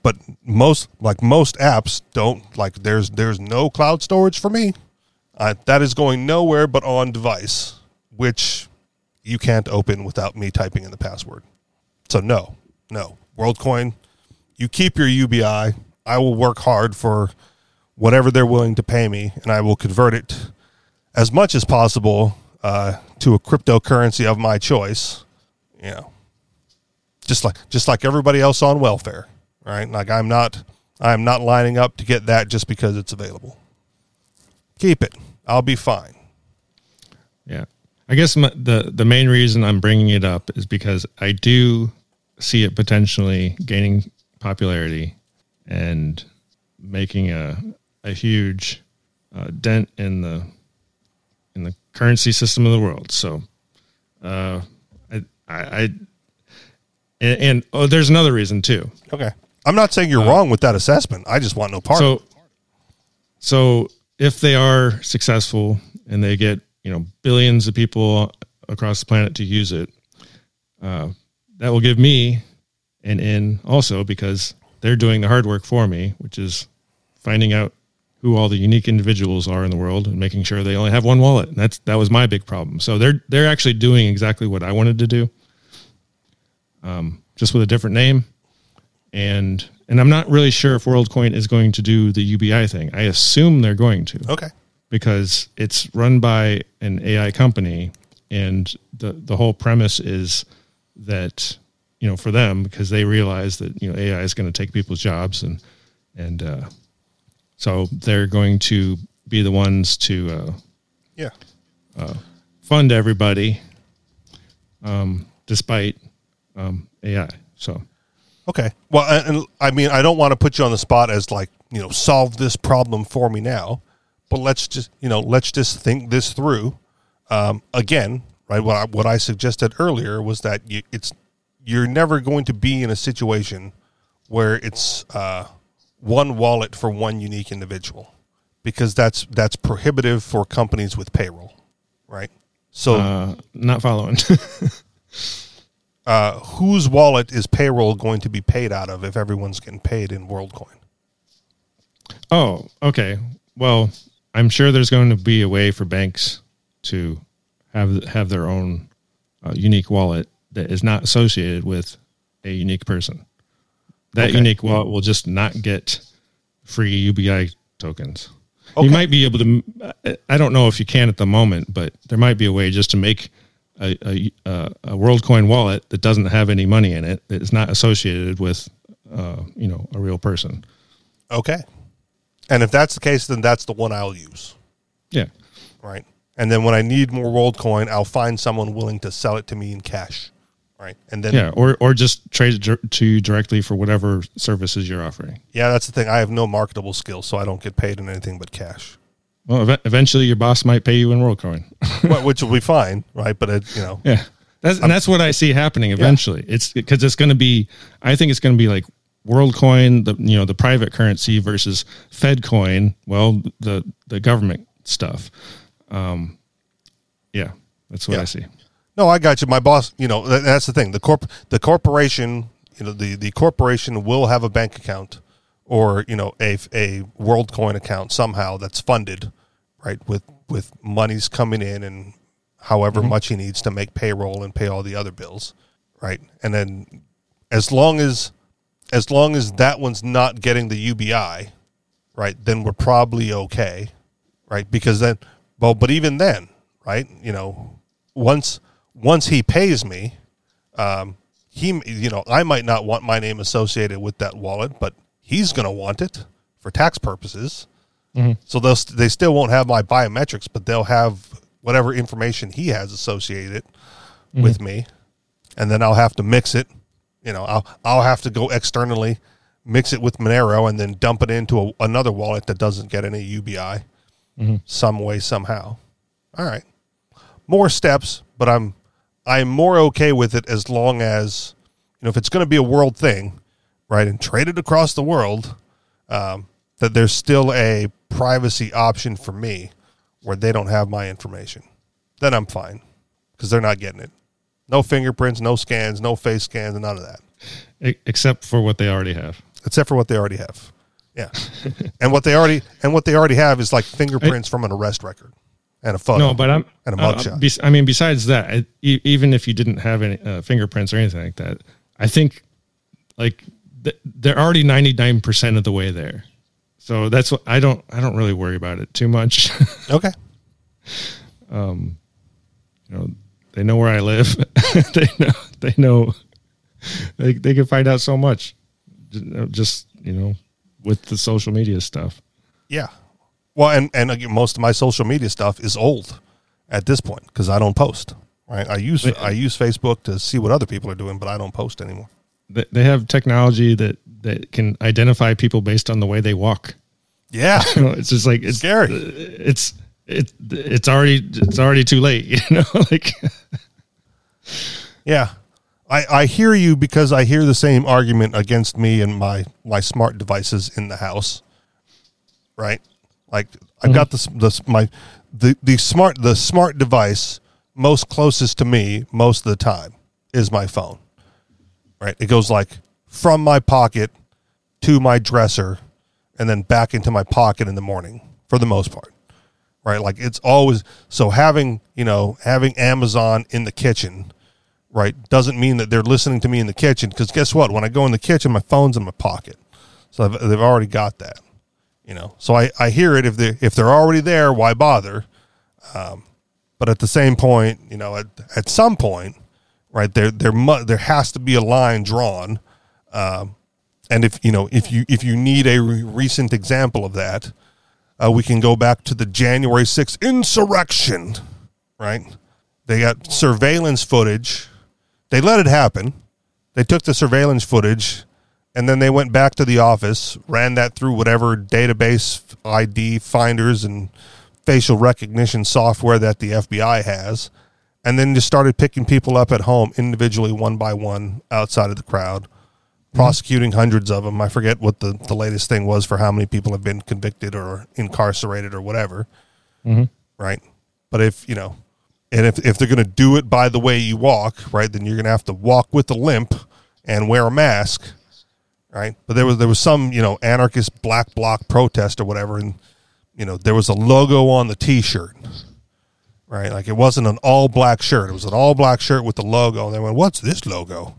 But most like most apps don't like there's there's no cloud storage for me. That is going nowhere but on device, which you can't open without me typing in the password. So no, no. WorldCoin, you keep your UBI. I will work hard for whatever they're willing to pay me, and I will convert it as much as possible uh, to a cryptocurrency of my choice. You know, just like just like everybody else on welfare, right? Like I'm not I'm not lining up to get that just because it's available. Keep it. I'll be fine. Yeah. I guess my, the the main reason I'm bringing it up is because I do see it potentially gaining popularity and making a a huge uh, dent in the in the currency system of the world. So, uh, I, I, I and, and oh, there's another reason too. Okay. I'm not saying you're wrong with that assessment. I just want no part. So, so if they are successful and they get you know billions of people across the planet to use it, uh, that will give me an in also because they're doing the hard work for me, which is finding out who all the unique individuals are in the world and making sure they only have one wallet. And that's that was my big problem. So they're they're actually doing exactly what I wanted to do, um, just with a different name. And and I'm not really sure if WorldCoin is going to do the UBI thing. I assume they're going to. Okay. because it's run by an AI company, and the the whole premise is that you know for them because they realize that you know AI is going to take people's jobs and and uh, so they're going to be the ones to uh, Yeah. fund everybody, um, despite um, AI. So Okay. Well, and, and I mean, I don't want to put you on the spot as like, you know, solve this problem for me now, but let's just, you know, let's just think this through. Um, again, right? What I, what I suggested earlier was that you, it's you're never going to be in a situation where it's uh, one wallet for one unique individual because that's that's prohibitive for companies with payroll, right? So uh, not following. <laughs> uh, whose wallet is payroll going to be paid out of if everyone's getting paid in WorldCoin? Oh, okay. Well, I'm sure there's going to be a way for banks to have have their own uh, unique wallet that is not associated with a unique person. That Okay. unique wallet will just not get free UBI tokens. Okay. You might be able to. I don't know if you can at the moment, but there might be a way just to make a a, a, WorldCoin wallet that doesn't have any money in it that is not associated with, uh, you know, a real person. Okay. And if that's the case, then that's the one I'll use, Yeah. right? And then when I need more WorldCoin, I'll find someone willing to sell it to me in cash, right? And then, Yeah, or or just trade it to you directly for whatever services you're offering. yeah, that's the thing. I have no marketable skills, so I don't get paid in anything but cash, Well, ev- eventually your boss might pay you in WorldCoin. <laughs> Wh- which will be fine, right? But it, you know, yeah, that's and that's what I see happening eventually. It's because it's going to be. I think it's going to be like WorldCoin, the you know the private currency versus FedCoin. Well, the the government stuff. Um, yeah, that's what Yeah. I see. No, I got you. My boss, you know, that, that's the thing. The corp, the corporation, you know, the the corporation will have a bank account or you know a a WorldCoin account somehow that's funded, right? With with monies coming in and however mm-hmm. much he needs to make payroll and pay all the other bills, right? And then as long as as long as that one's not getting the UBI, right? Then we're probably okay, right? Because then, well, but even then, right? You know, once once he pays me, um, he you know I might not want my name associated with that wallet, but he's going to want it for tax purposes. Mm-hmm. So they'll st- they still won't have my biometrics, but they'll have whatever information he has associated mm-hmm. with me, and then I'll have to mix it. You know, I'll I'll have to go externally, mix it with Monero, and then dump it into a, another wallet that doesn't get any UBI, mm-hmm. some way somehow. All right, more steps, but I'm I'm more okay with it as long as you know if it's going to be a world thing, right, and traded across the world, um, that there's still a privacy option for me where they don't have my information. Then I'm fine because they're not getting it. No fingerprints, no scans, no face scans, and none of that, except for what they already have. except for what they already have. Yeah, and what they already and what they already have is like fingerprints from an arrest record and a photo. No, but I'm. and a uh, mugshot. I mean, besides that, I, e- even if you didn't have any uh, fingerprints or anything like that, I think like th- they're already ninety nine percent of the way there. So that's what I don't. I don't really worry about it too much. <laughs> okay. Um, you know, they know where I live. <laughs> they know. They know. They they can find out so much. Just you know, with the social media stuff. Yeah. Well, and and again, most of my social media stuff is old at this point because I don't post. Right. I use uh, I use Facebook to see what other people are doing, but I don't post anymore. They they have technology that that can identify people based on the way they walk. Yeah. <laughs> You know, it's just like it's Scary. Uh, it's it it's already it's already too late. <laughs> You know, like Yeah. I, I hear you because I hear the same argument against me and my, my smart devices in the house. Right? Like I've mm-hmm. got this this my the, the smart the smart device most closest to me most of the time is my phone. Right? It goes like from my pocket to my dresser and then back into my pocket in the morning for the most part right? Like it's always so having you know having Amazon in the kitchen, right, doesn't mean that they're listening to me in the kitchen because guess what? When I go in the kitchen, my phone's in my pocket, so I've, they've already got that, you know. So I, I hear it if they if they're already there, why bother? Um, but at the same point, you know, at at some point, right there there mu- there has to be a line drawn. Um, and if you know if you if you need a re- recent example of that, uh, we can go back to the January 6th insurrection, right? They got surveillance footage. They let it happen. They took the surveillance footage and then they went back to the office, ran that through whatever database ID finders and facial recognition software that the FBI has, and then just started picking people up at home individually, one by one, outside of the crowd mm-hmm. prosecuting hundreds of them. I forget what the, the latest thing was for how many people have been convicted or incarcerated or whatever. Mm-hmm. Right. But if, you know, and if, if they're going to do it by the way you walk, right, then you're going to have to walk with a limp and wear a mask. Right. But there was, there was some, you know, anarchist black bloc protest or whatever. And, you know, there was a logo on the t shirt. Right. Like it wasn't an all black shirt. It was an all black shirt with the logo. And they went, what's this logo?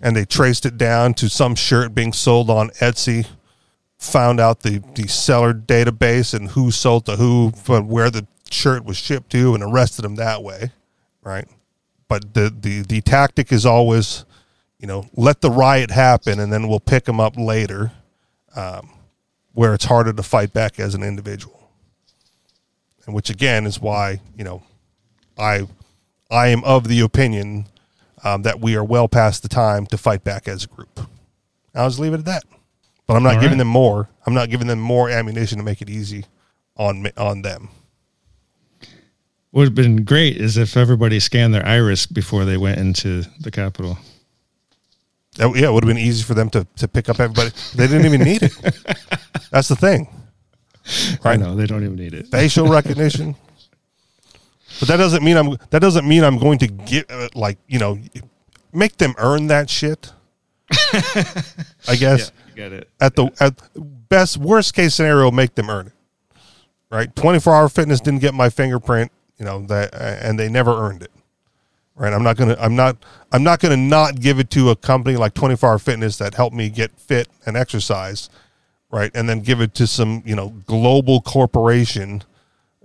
and they traced it down to some shirt being sold on Etsy. Found out the, the seller database and who sold to who, but where the shirt was shipped to, and arrested them that way, right? But the, the the tactic is always, you know, let the riot happen, and then we'll pick them up later, um, where it's harder to fight back as an individual, and which again is why you know, I I am of the opinion um, that we are well past the time to fight back as a group. I'll just leave it at that. But I'm not All giving right. them more. I'm not giving them more ammunition to make it easy on on them. would have been great is if everybody scanned their iris before they went into the Capitol. That- yeah, it would have been easy for them to, to pick up everybody. They didn't even need it. That's the thing. Right? know they don't even need it. Facial recognition. But that doesn't mean I'm that doesn't mean I'm going to get uh, like, you know, make them earn that shit. I guess. get it. at the at best worst case scenario make them earn it right 24 hour fitness didn't get my fingerprint you know that and they never earned it right? I'm not gonna i'm not i'm not gonna not give it to a company like 24 hour fitness that helped me get fit and exercise right? And then give it to some you know global corporation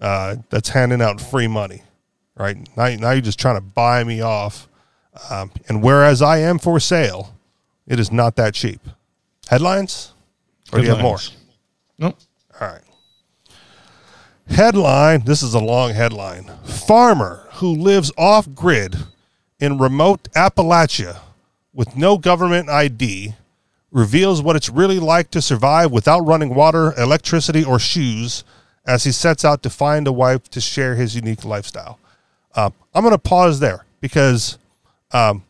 uh, that's handing out free money right? Now, now you're just trying to buy me off um, and whereas i am for sale it is not that cheap. Headlines? Or do you have more? Nope. Headline this is a long headline. Farmer who lives off grid in remote Appalachia with no government ID reveals what it's really like to survive without running water, electricity, or shoes as he sets out to find a wife to share his unique lifestyle. Um, I'm going to pause there because um,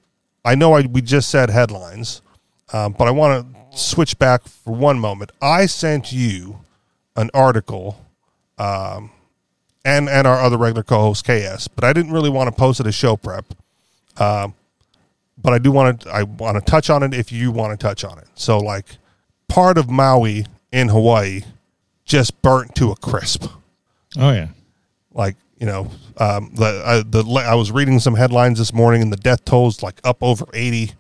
I know I, we just said headlines, um, but I want to switch back for one moment. I sent you an article um, and and our other regular co-host KS, but I didn't really want to post it as show prep Um, but I do want to I want to touch on it if you want to touch on it. So like part of Maui in Hawaii just burnt to a crisp. Oh yeah. Like you know, um, the I, the I was reading some headlines this morning, and the death tolls like up over 80,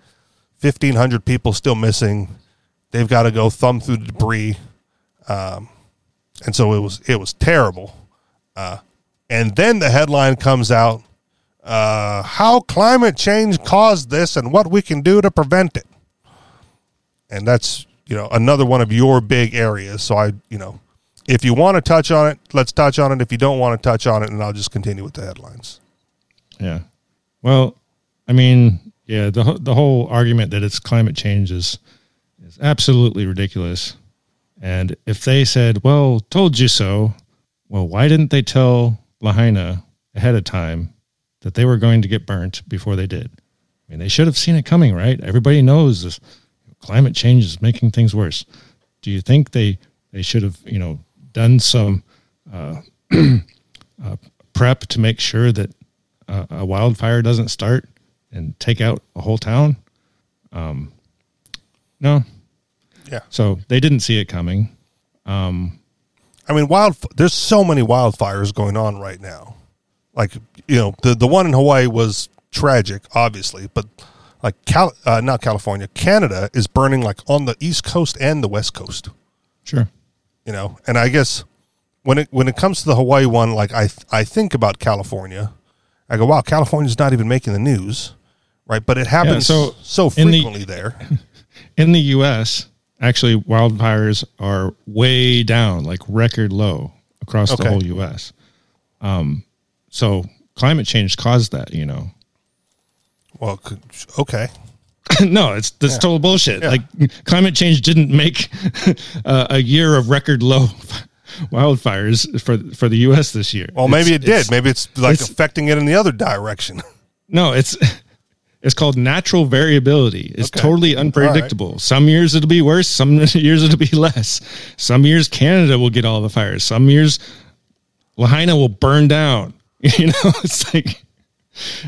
1,500 people still missing. They've got to go thumb through the debris, um, and so it was it was terrible. Uh, and then the headline comes out: uh, How climate change caused this, and what we can do to prevent it. And that's you know another one of your big areas. So I you know if you want to touch on it, let's touch on it. If you don't want to touch on it, and I'll just continue with the headlines. Yeah. Well, I mean, yeah, the the whole argument that it's climate change is is absolutely ridiculous. And if they said, "Well, told you so," well, why didn't they tell Lahaina ahead of time that they were going to get burnt before they did? I mean, they should have seen it coming, right? Everybody knows this climate change is making things worse. Do you think they they should have, you know, done some uh, <clears throat> uh, prep to make sure that uh, a wildfire doesn't start and take out a whole town? Um, no. Yeah. So they didn't see it coming. I mean, wild. There's so many wildfires going on right now. Like you know, the the one in Hawaii was tragic, obviously, but like Cal, uh, not California, Canada is burning like on the east coast and the west coast. Sure. You know, and I guess when it when it comes to the Hawaii one, like I I think about California, I go, wow, California's not even making the news, right? But it happens so so in the- frequently there. <laughs> In the U.S., actually, wildfires are way down, like record low across Okay. the whole U.S. Um, so climate change caused that, you know. Well, okay, <laughs> no, it's that's total bullshit. Yeah. Like climate change didn't make <laughs> uh, a year of record low <laughs> wildfires for for the U.S. this year. well maybe It's- it did. Maybe it's like it's- affecting it in the other direction. No, it's it's called natural variability. It's Okay. totally unpredictable. Some years it'll be worse. Some <laughs> years it'll be less. Some years Canada will get all the fires. Some years Lahaina will burn down. <laughs> You know, <laughs> it's like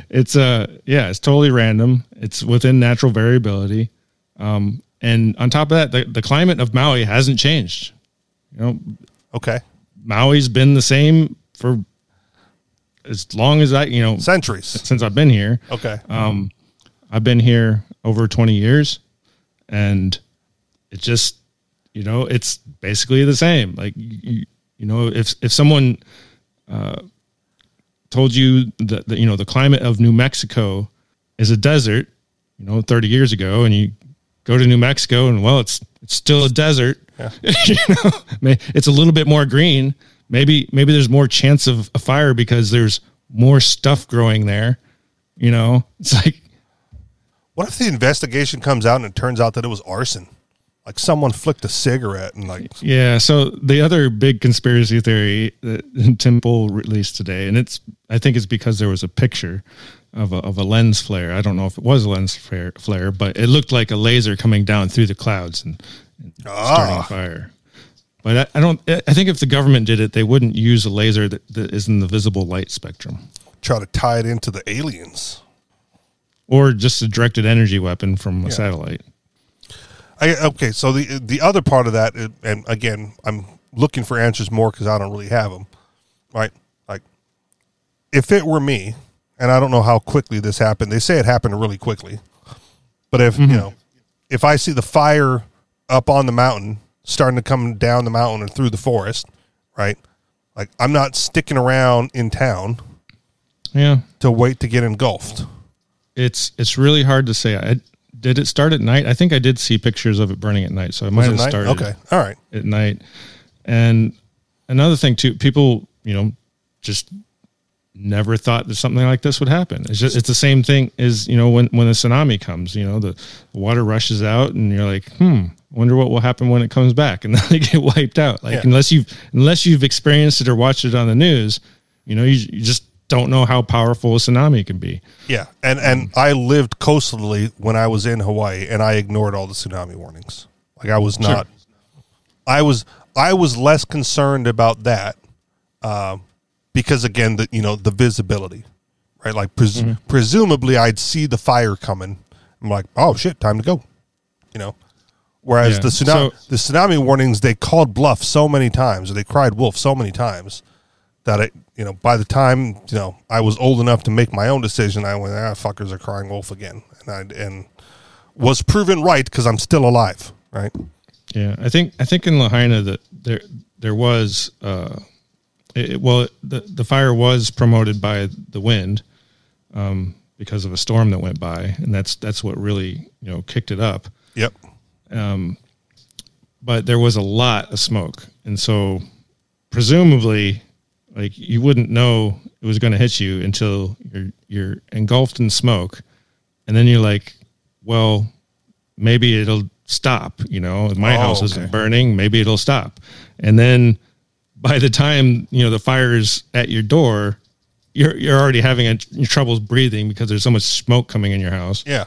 it's uh yeah, it's totally random. It's within natural variability. Um, and on top of that, the, the climate of Maui hasn't changed. You know, Okay, Maui's been the same for as long as I, you know, centuries. since I've been here. Okay, Um, I've been here over 20 years and it just, you know, it's basically the same. Like, you, you know, if, if someone, uh, told you that, that, you know, the climate of New Mexico is a desert, you know, 30 years ago, and you go to New Mexico and well, it's, it's still a desert, <laughs> you know, it's a little bit more green. Maybe, maybe there's more chance of a fire because there's more stuff growing there. You know, it's like, what if the investigation comes out and it turns out that it was arson? Like someone flicked a cigarette and like Yeah. So the other big conspiracy theory that <laughs> Temple released today, and it's I think it's because there was a picture of a, of a lens flare. I don't know if it was a lens flare, flare, but it looked like a laser coming down through the clouds and, and starting a Ah. fire. But I, I don't. I think if the government did it, they wouldn't use a laser that, that is in the visible light spectrum, try to tie it into the aliens. Or just a directed energy weapon from a satellite. I, okay, so the the other part of that, is- and again, I'm looking for answers more because I don't really have them. Right, like if it were me, and I don't know how quickly this happened. They say it happened really quickly, but if you mm-hmm. know, if I see the fire up on the mountain starting to come down the mountain and through the forest, right, like I'm not sticking around in town Yeah. to wait to get engulfed. It's it's really hard to say. I did it start at night. I think I did see pictures of it burning at night, so it might have night? started Okay, all right. at night. And another thing too, people you know just never thought that something like this would happen. It's just it's the same thing as you know when when a tsunami comes. You know the, the water rushes out, and you're like, hmm, wonder what will happen when it comes back, and then <laughs> they get wiped out. Like Yeah. unless you've unless you've experienced it or watched it on the news, you know you, you just don't know how powerful a tsunami can be. Yeah, and and I lived coastally when I was in Hawaii, and I ignored all the tsunami warnings. Like I was not. I was I was less concerned about that, um, because again, the you know the visibility, right? Like pres- presumably, I'd see the fire coming. I'm like, oh shit, time to go. You know. Whereas Yeah. the tsunami, So- the tsunami warnings, they called bluff so many times, or they cried wolf so many times that I, you know, by the time you know I was old enough to make my own decision, I went, ah, fuckers are crying wolf again, and I and was proven right because I'm still alive, right? Yeah, I think I think in Lahaina that there there was uh, it, well the the fire was promoted by the wind um, because of a storm that went by, and that's that's what really you know kicked it up. Yep. Um, But there was a lot of smoke, and so presumably, like you wouldn't know it was going to hit you until you're you're engulfed in smoke, and then you're like, well, maybe it'll stop. You know, my Oh, house isn't burning. Maybe it'll stop. And then by the time you know the fire's at your door, you're you're already having a, troubles breathing because there's so much smoke coming in your house. Yeah.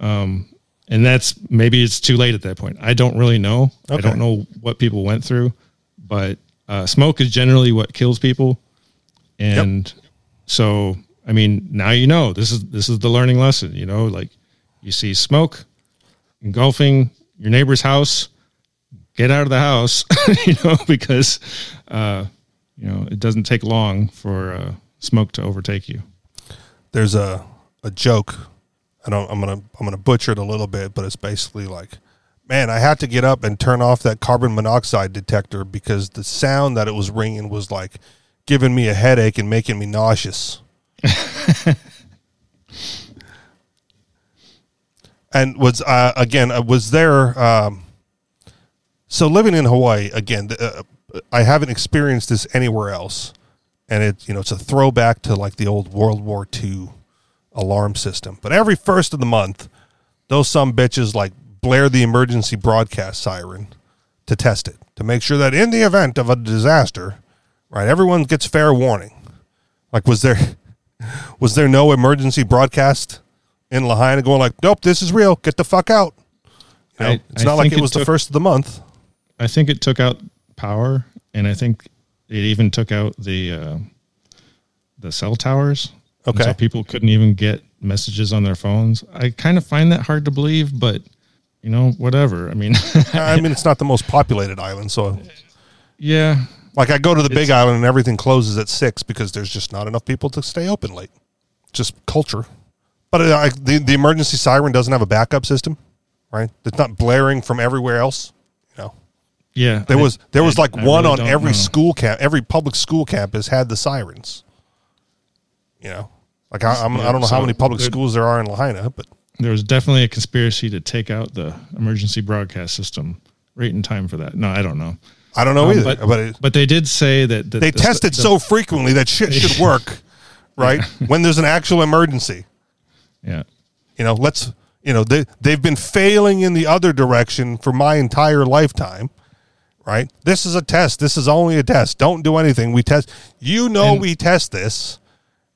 Um, And that's maybe it's too late at that point. I don't really know. I don't know what people went through, but uh, smoke is generally what kills people. And so, I mean, now you know this is this is the learning lesson. You know, like you see smoke engulfing your neighbor's house, get out of the house. <laughs> you know, because uh, you know it doesn't take long for uh, smoke to overtake you. There's a a joke. I don't. I'm gonna I'm gonna butcher it a little bit, but it's basically like, man, I had to get up and turn off that carbon monoxide detector because the sound that it was ringing was like giving me a headache and making me nauseous. <laughs> and was uh, again uh, was there um, so living in hawaii again uh, i haven't experienced this anywhere else and it you know it's a throwback to like the old world war ii alarm system but every first of the month those some bitches like blare the emergency broadcast siren to test it to make sure that in the event of a disaster right everyone gets fair warning like was there <laughs> was there no emergency broadcast in Lahaina going like, nope, this is real. Get the fuck out. You know, I- it's I not like it it was the first of the month. I think it took out power, and I think it even took out the uh, the cell towers. Okay. so people couldn't even get messages on their phones. I kind of find that hard to believe, but you know, whatever. I mean, <laughs> I mean, it's not the most populated island, so yeah, like I go to the Big Island and everything closes at six because there's just not enough people to stay open late. Just culture. But uh, I, the the emergency siren doesn't have a backup system, right? It's not blaring from everywhere else. You know, yeah. there I- was there was I- like one really on every know. school camp, every public school campus had the sirens. You know, like I, I'm, I don't know how many public schools there are in Lahaina, but There was definitely a conspiracy to take out the emergency broadcast system right in time for that. No, I don't know. I don't know Um, either. but But, it, but they did say that, that they the- test it the- so frequently that shit should <laughs> work, right? when there's an actual emergency, yeah. you know. Let's you know they they've been failing in the other direction for my entire lifetime, right? This is a test. This is only a test. Don't do anything. We test. You know And- we test this.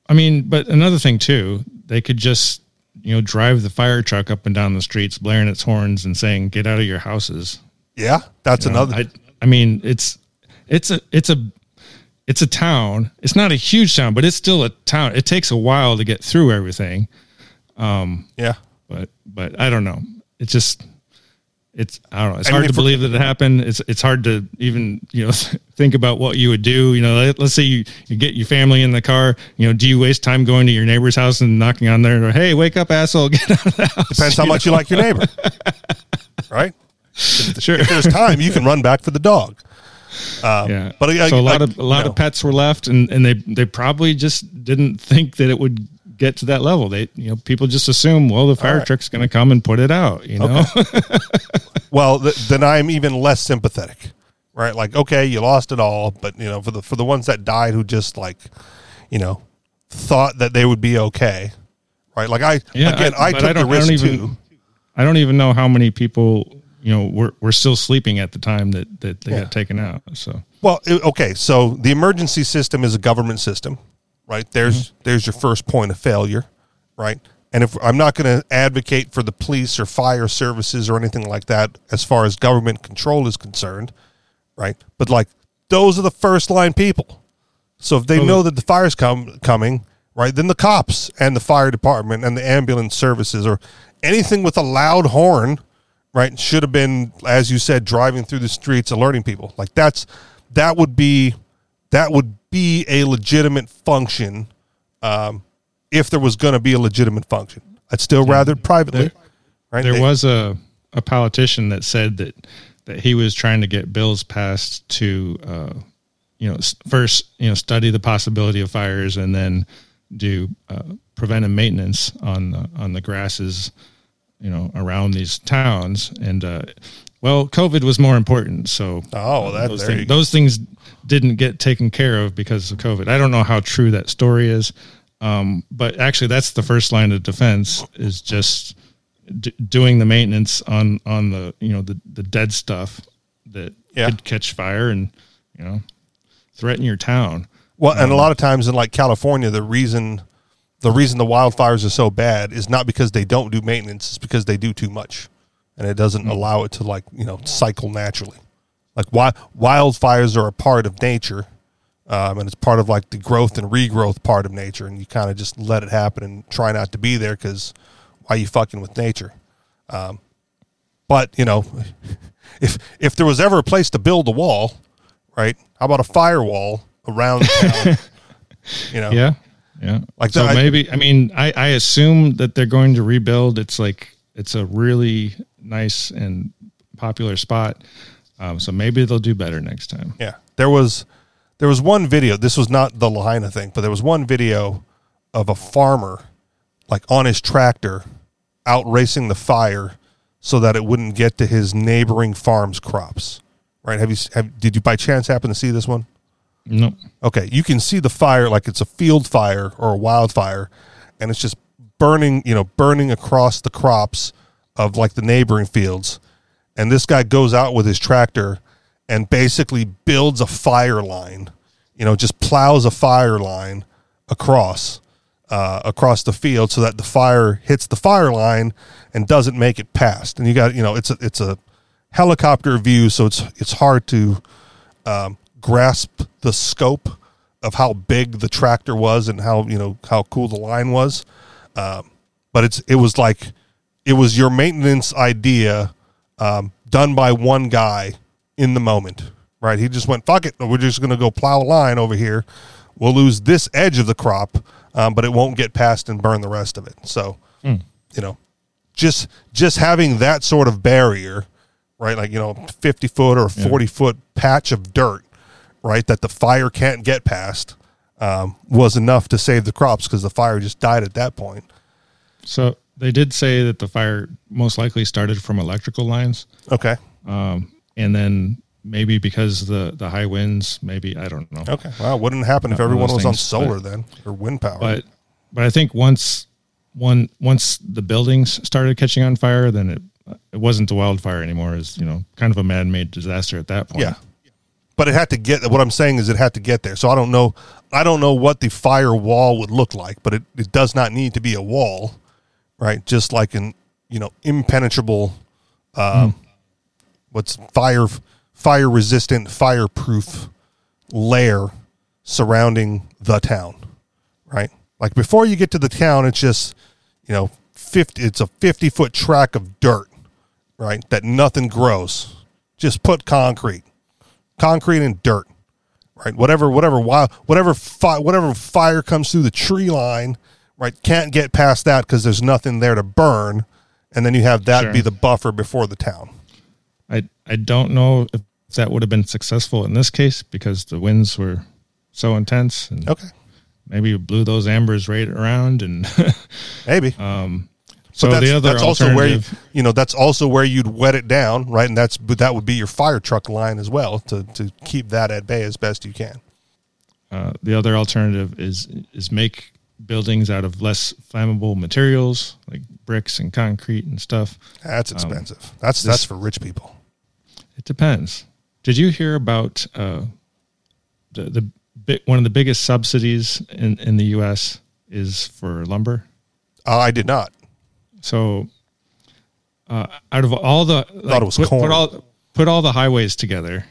I mean, but another thing too, they could just you know drive the fire truck up and down the streets, blaring its horns and saying, "Get out of your houses." Yeah, that's You know, another. I, I mean, it's it's a it's a it's a town. It's not a huge town, but it's still a town. It takes a while to get through everything. Um, yeah. But but I don't know. It's just it's I don't know. It's I hard mean, to believe that it happened. It's it's hard to even you know <laughs> think about what you would do. You know, let, us say you you get your family in the car. You know, do you waste time going to your neighbor's house and knocking on their door? Hey, wake up, asshole! <laughs> Get out of the house. Depends how much you like your neighbor, <laughs> right? Sure. If there's time, you can run back for the dog. Um, yeah. but I- so a lot I- of a lot you know. of pets were left, and and they they probably just didn't think that it would get to that level. They you know people just assume well the fire right. truck's going to come and put it out. You know. <laughs> Well, th- then I'm even less sympathetic, right? Like, okay, you lost it all, but you know, for the for the ones that died who just like, you know, thought that they would be okay, right? Like I Yeah, again, I- I, took I the don't- I risk even- too. I don't even know how many people you know were were still sleeping at the time that that they Yeah. got taken out. So Well, okay, so the emergency system is a government system, right? There's mm-hmm. there's your first point of failure, right? And if I'm not going to advocate for the police or fire services or anything like that as far as government control is concerned, right? But like those are the first line people. So if they know that the fire's come coming, right? Then the cops and the fire department and the ambulance services or anything with a loud horn, right? Should have been, as you said, driving through the streets, alerting people. Like that's that would be that would be a legitimate function um, if there was going to be a legitimate function. I'd still rather privately. There- right? There They- was a, a politician that said that that he was trying to get bills passed to uh, you know first you know study the possibility of fires and then do uh, preventive maintenance on the, on the grasses you know around these towns and uh, well COVID was more important so Oh, that- those, thing- those things didn't get taken care of because of COVID I don't know how true that story is um, but actually that's the first line of defense is just d- doing the maintenance on on the you know the the dead stuff that Yeah. could catch fire and you know threaten your town. Well, and a lot of times in like California, the reason the reason the wildfires are so bad is not because they don't do maintenance; it's because they do too much, and it doesn't allow it to like you know cycle naturally. Like wi- wildfires are a part of nature, um, and it's part of like the growth and regrowth part of nature, and you kind of just let it happen and try not to be there because why you fucking with nature? Um, but you know, <laughs> if if there was ever a place to build a wall, right? How about a firewall around <laughs> town? you know, Yeah, yeah. Like so the- I- maybe I mean I I assume that they're going to rebuild. It's like it's a really nice and popular spot. Um, so maybe they'll do better next time. Yeah, there was there was one video. This was not the Lahaina thing, but there was one video of a farmer like on his tractor out racing the fire so that it wouldn't get to his neighboring farm's crops. Right? Have you have, did you by chance happen to see this one? No, Okay, you can see the fire like it's a field fire or a wildfire, and it's just burning, you know, burning across the crops of like the neighboring fields. And this guy goes out with his tractor and basically builds a fire line, you know, just plows a fire line across uh, across the field so that the fire hits the fire line and doesn't make it past. And you got, you know, it's a it's a helicopter view, so it's it's hard to um, grasp the scope of how big the tractor was and how you know how cool the line was. Um, but it's it was like it was your maintenance idea um, done by one guy in the moment, right? He just went fuck it. We're just going to go plow a line over here. We'll lose this edge of the crop, um, but it won't get past and burn the rest of it. So you know, just just having that sort of barrier, right? Like you know, fifty foot or forty foot patch of dirt, right? That the fire can't get past, um, was enough to save the crops because the fire just died at that point. so they did say that the fire most likely started from electrical lines. Okay, um, and then maybe because the the high winds, maybe I don't know. okay. Well, wouldn't happen if everyone was on solar but- then or wind power. But but I think once one once the buildings started catching on fire, then it it wasn't a wildfire anymore. Is you know kind of a man made disaster at that point. Yeah. But it had to get what I'm saying is it had to get there. So I don't know I don't know what the fire wall would look like, but it, it does not need to be a wall, right? Just like an you know, impenetrable um what's fire fire resistant, fireproof layer surrounding the town. Right? Like before you get to the town, it's just, you know, fifty it's a fifty foot track of dirt, right? That nothing grows. Just put concrete concrete and dirt, right? Whatever, whatever, wild, whatever, fi- whatever fire comes through the tree line, right? Can't get past that because there's nothing there to burn, and then you have that Sure. be the buffer before the town. I I don't know if that would have been successful in this case because the winds were so intense and Okay, maybe it blew those ambers right around and <laughs> maybe. Um, so but that's, the other that's also where you, you know that's also where you'd wet it down, right? And that's but that would be your fire truck line as well to to keep that at bay as best you can. uh, the other alternative is is make buildings out of less flammable materials like bricks and concrete and stuff. That's Um, expensive. that's that's for rich people. It depends. Did you hear about uh, the the big, one of the biggest subsidies in in the U.S. is for lumber? Uh, I did not. So, uh, out of all the like, it was put, put all put all the highways together,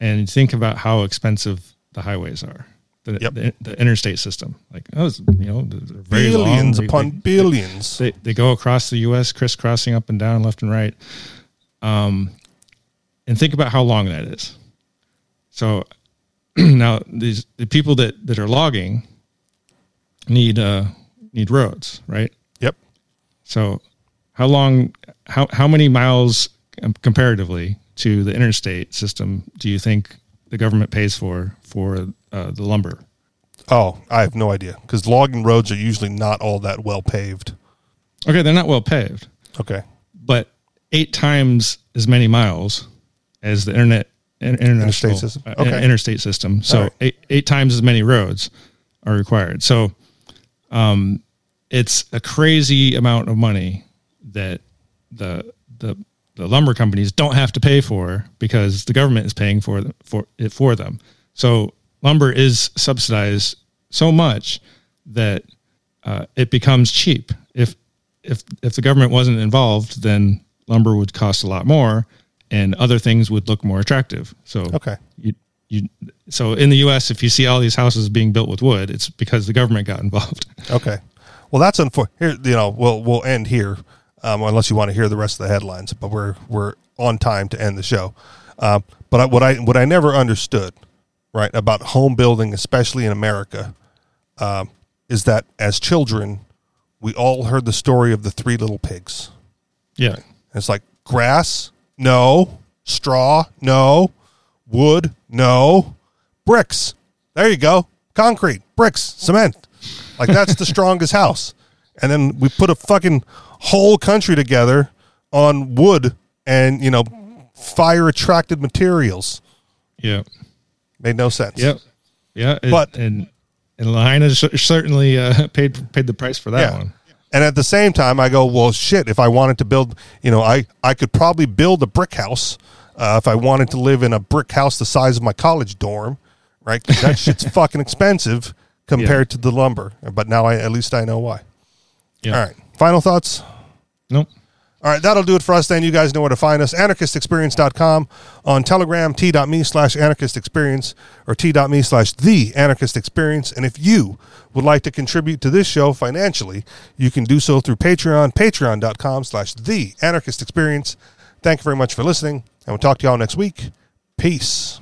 and think about how expensive the highways are. the, Yep. the, the interstate system. Like, it's, you know, very billions They- upon they- billions. They, they go across the U.S., crisscrossing up and down, left and right. Um, and think about how long that is. So <clears throat> now these the people that, that are logging need uh, need roads, right? So how long, how how many miles comparatively to the interstate system do you think the government pays for for uh, the lumber? Oh, I have no idea because logging roads are usually not all that well paved. Okay, they're not well paved. Okay. but eight times as many miles as the internet Interstate system? uh, Okay. interstate system. So right. eight, eight times as many roads are required. So, um, it's a crazy amount of money that the the the lumber companies don't have to pay for because the government is paying for the, for it for them. So lumber is subsidized so much that uh, it becomes cheap. If if if the government wasn't involved, then lumber would cost a lot more, and other things would look more attractive. So Okay. you you so in the U.S., if you see all these houses being built with wood, it's because the government got involved. Okay. Well, that's unfortunate. Here, you know, we'll we'll end here, um, unless you want to hear the rest of the headlines. But we're we're on time to end the show. Um, but I, what I what I never understood, right, about home building, especially in America, um, is that as children, we all heard the story of the three little pigs. yeah, And it's like grass, no. Straw, no. Wood, no. Bricks. There you go. Concrete, bricks, cement. Like that's the strongest house. And then we put a fucking whole country together on wood and, you know, fire attracted materials. yeah, Made no sense. yep, yeah. it- But- and and Lahaina certainly uh, <laughs> paid paid the price for that Yeah. one. And at the same time, I go, well, shit. If I wanted to build, you know, I I could probably build a brick house uh, if I wanted to live in a brick house the size of my college dorm, right? that shit's <laughs> fucking expensive compared to the lumber. But now I at least I know why. Yeah. All right. Final thoughts. Nope. All right, that'll do it for us then. You guys know where to find us. Anarchistexperience.com on Telegram, t.me slash anarchistexperience or t.me slash the anarchist experience. And if you would like to contribute to this show financially, you can do so through Patreon, patreon.com slash the anarchist experience. Thank you very much for listening, and we'll talk to y'all next week. Peace.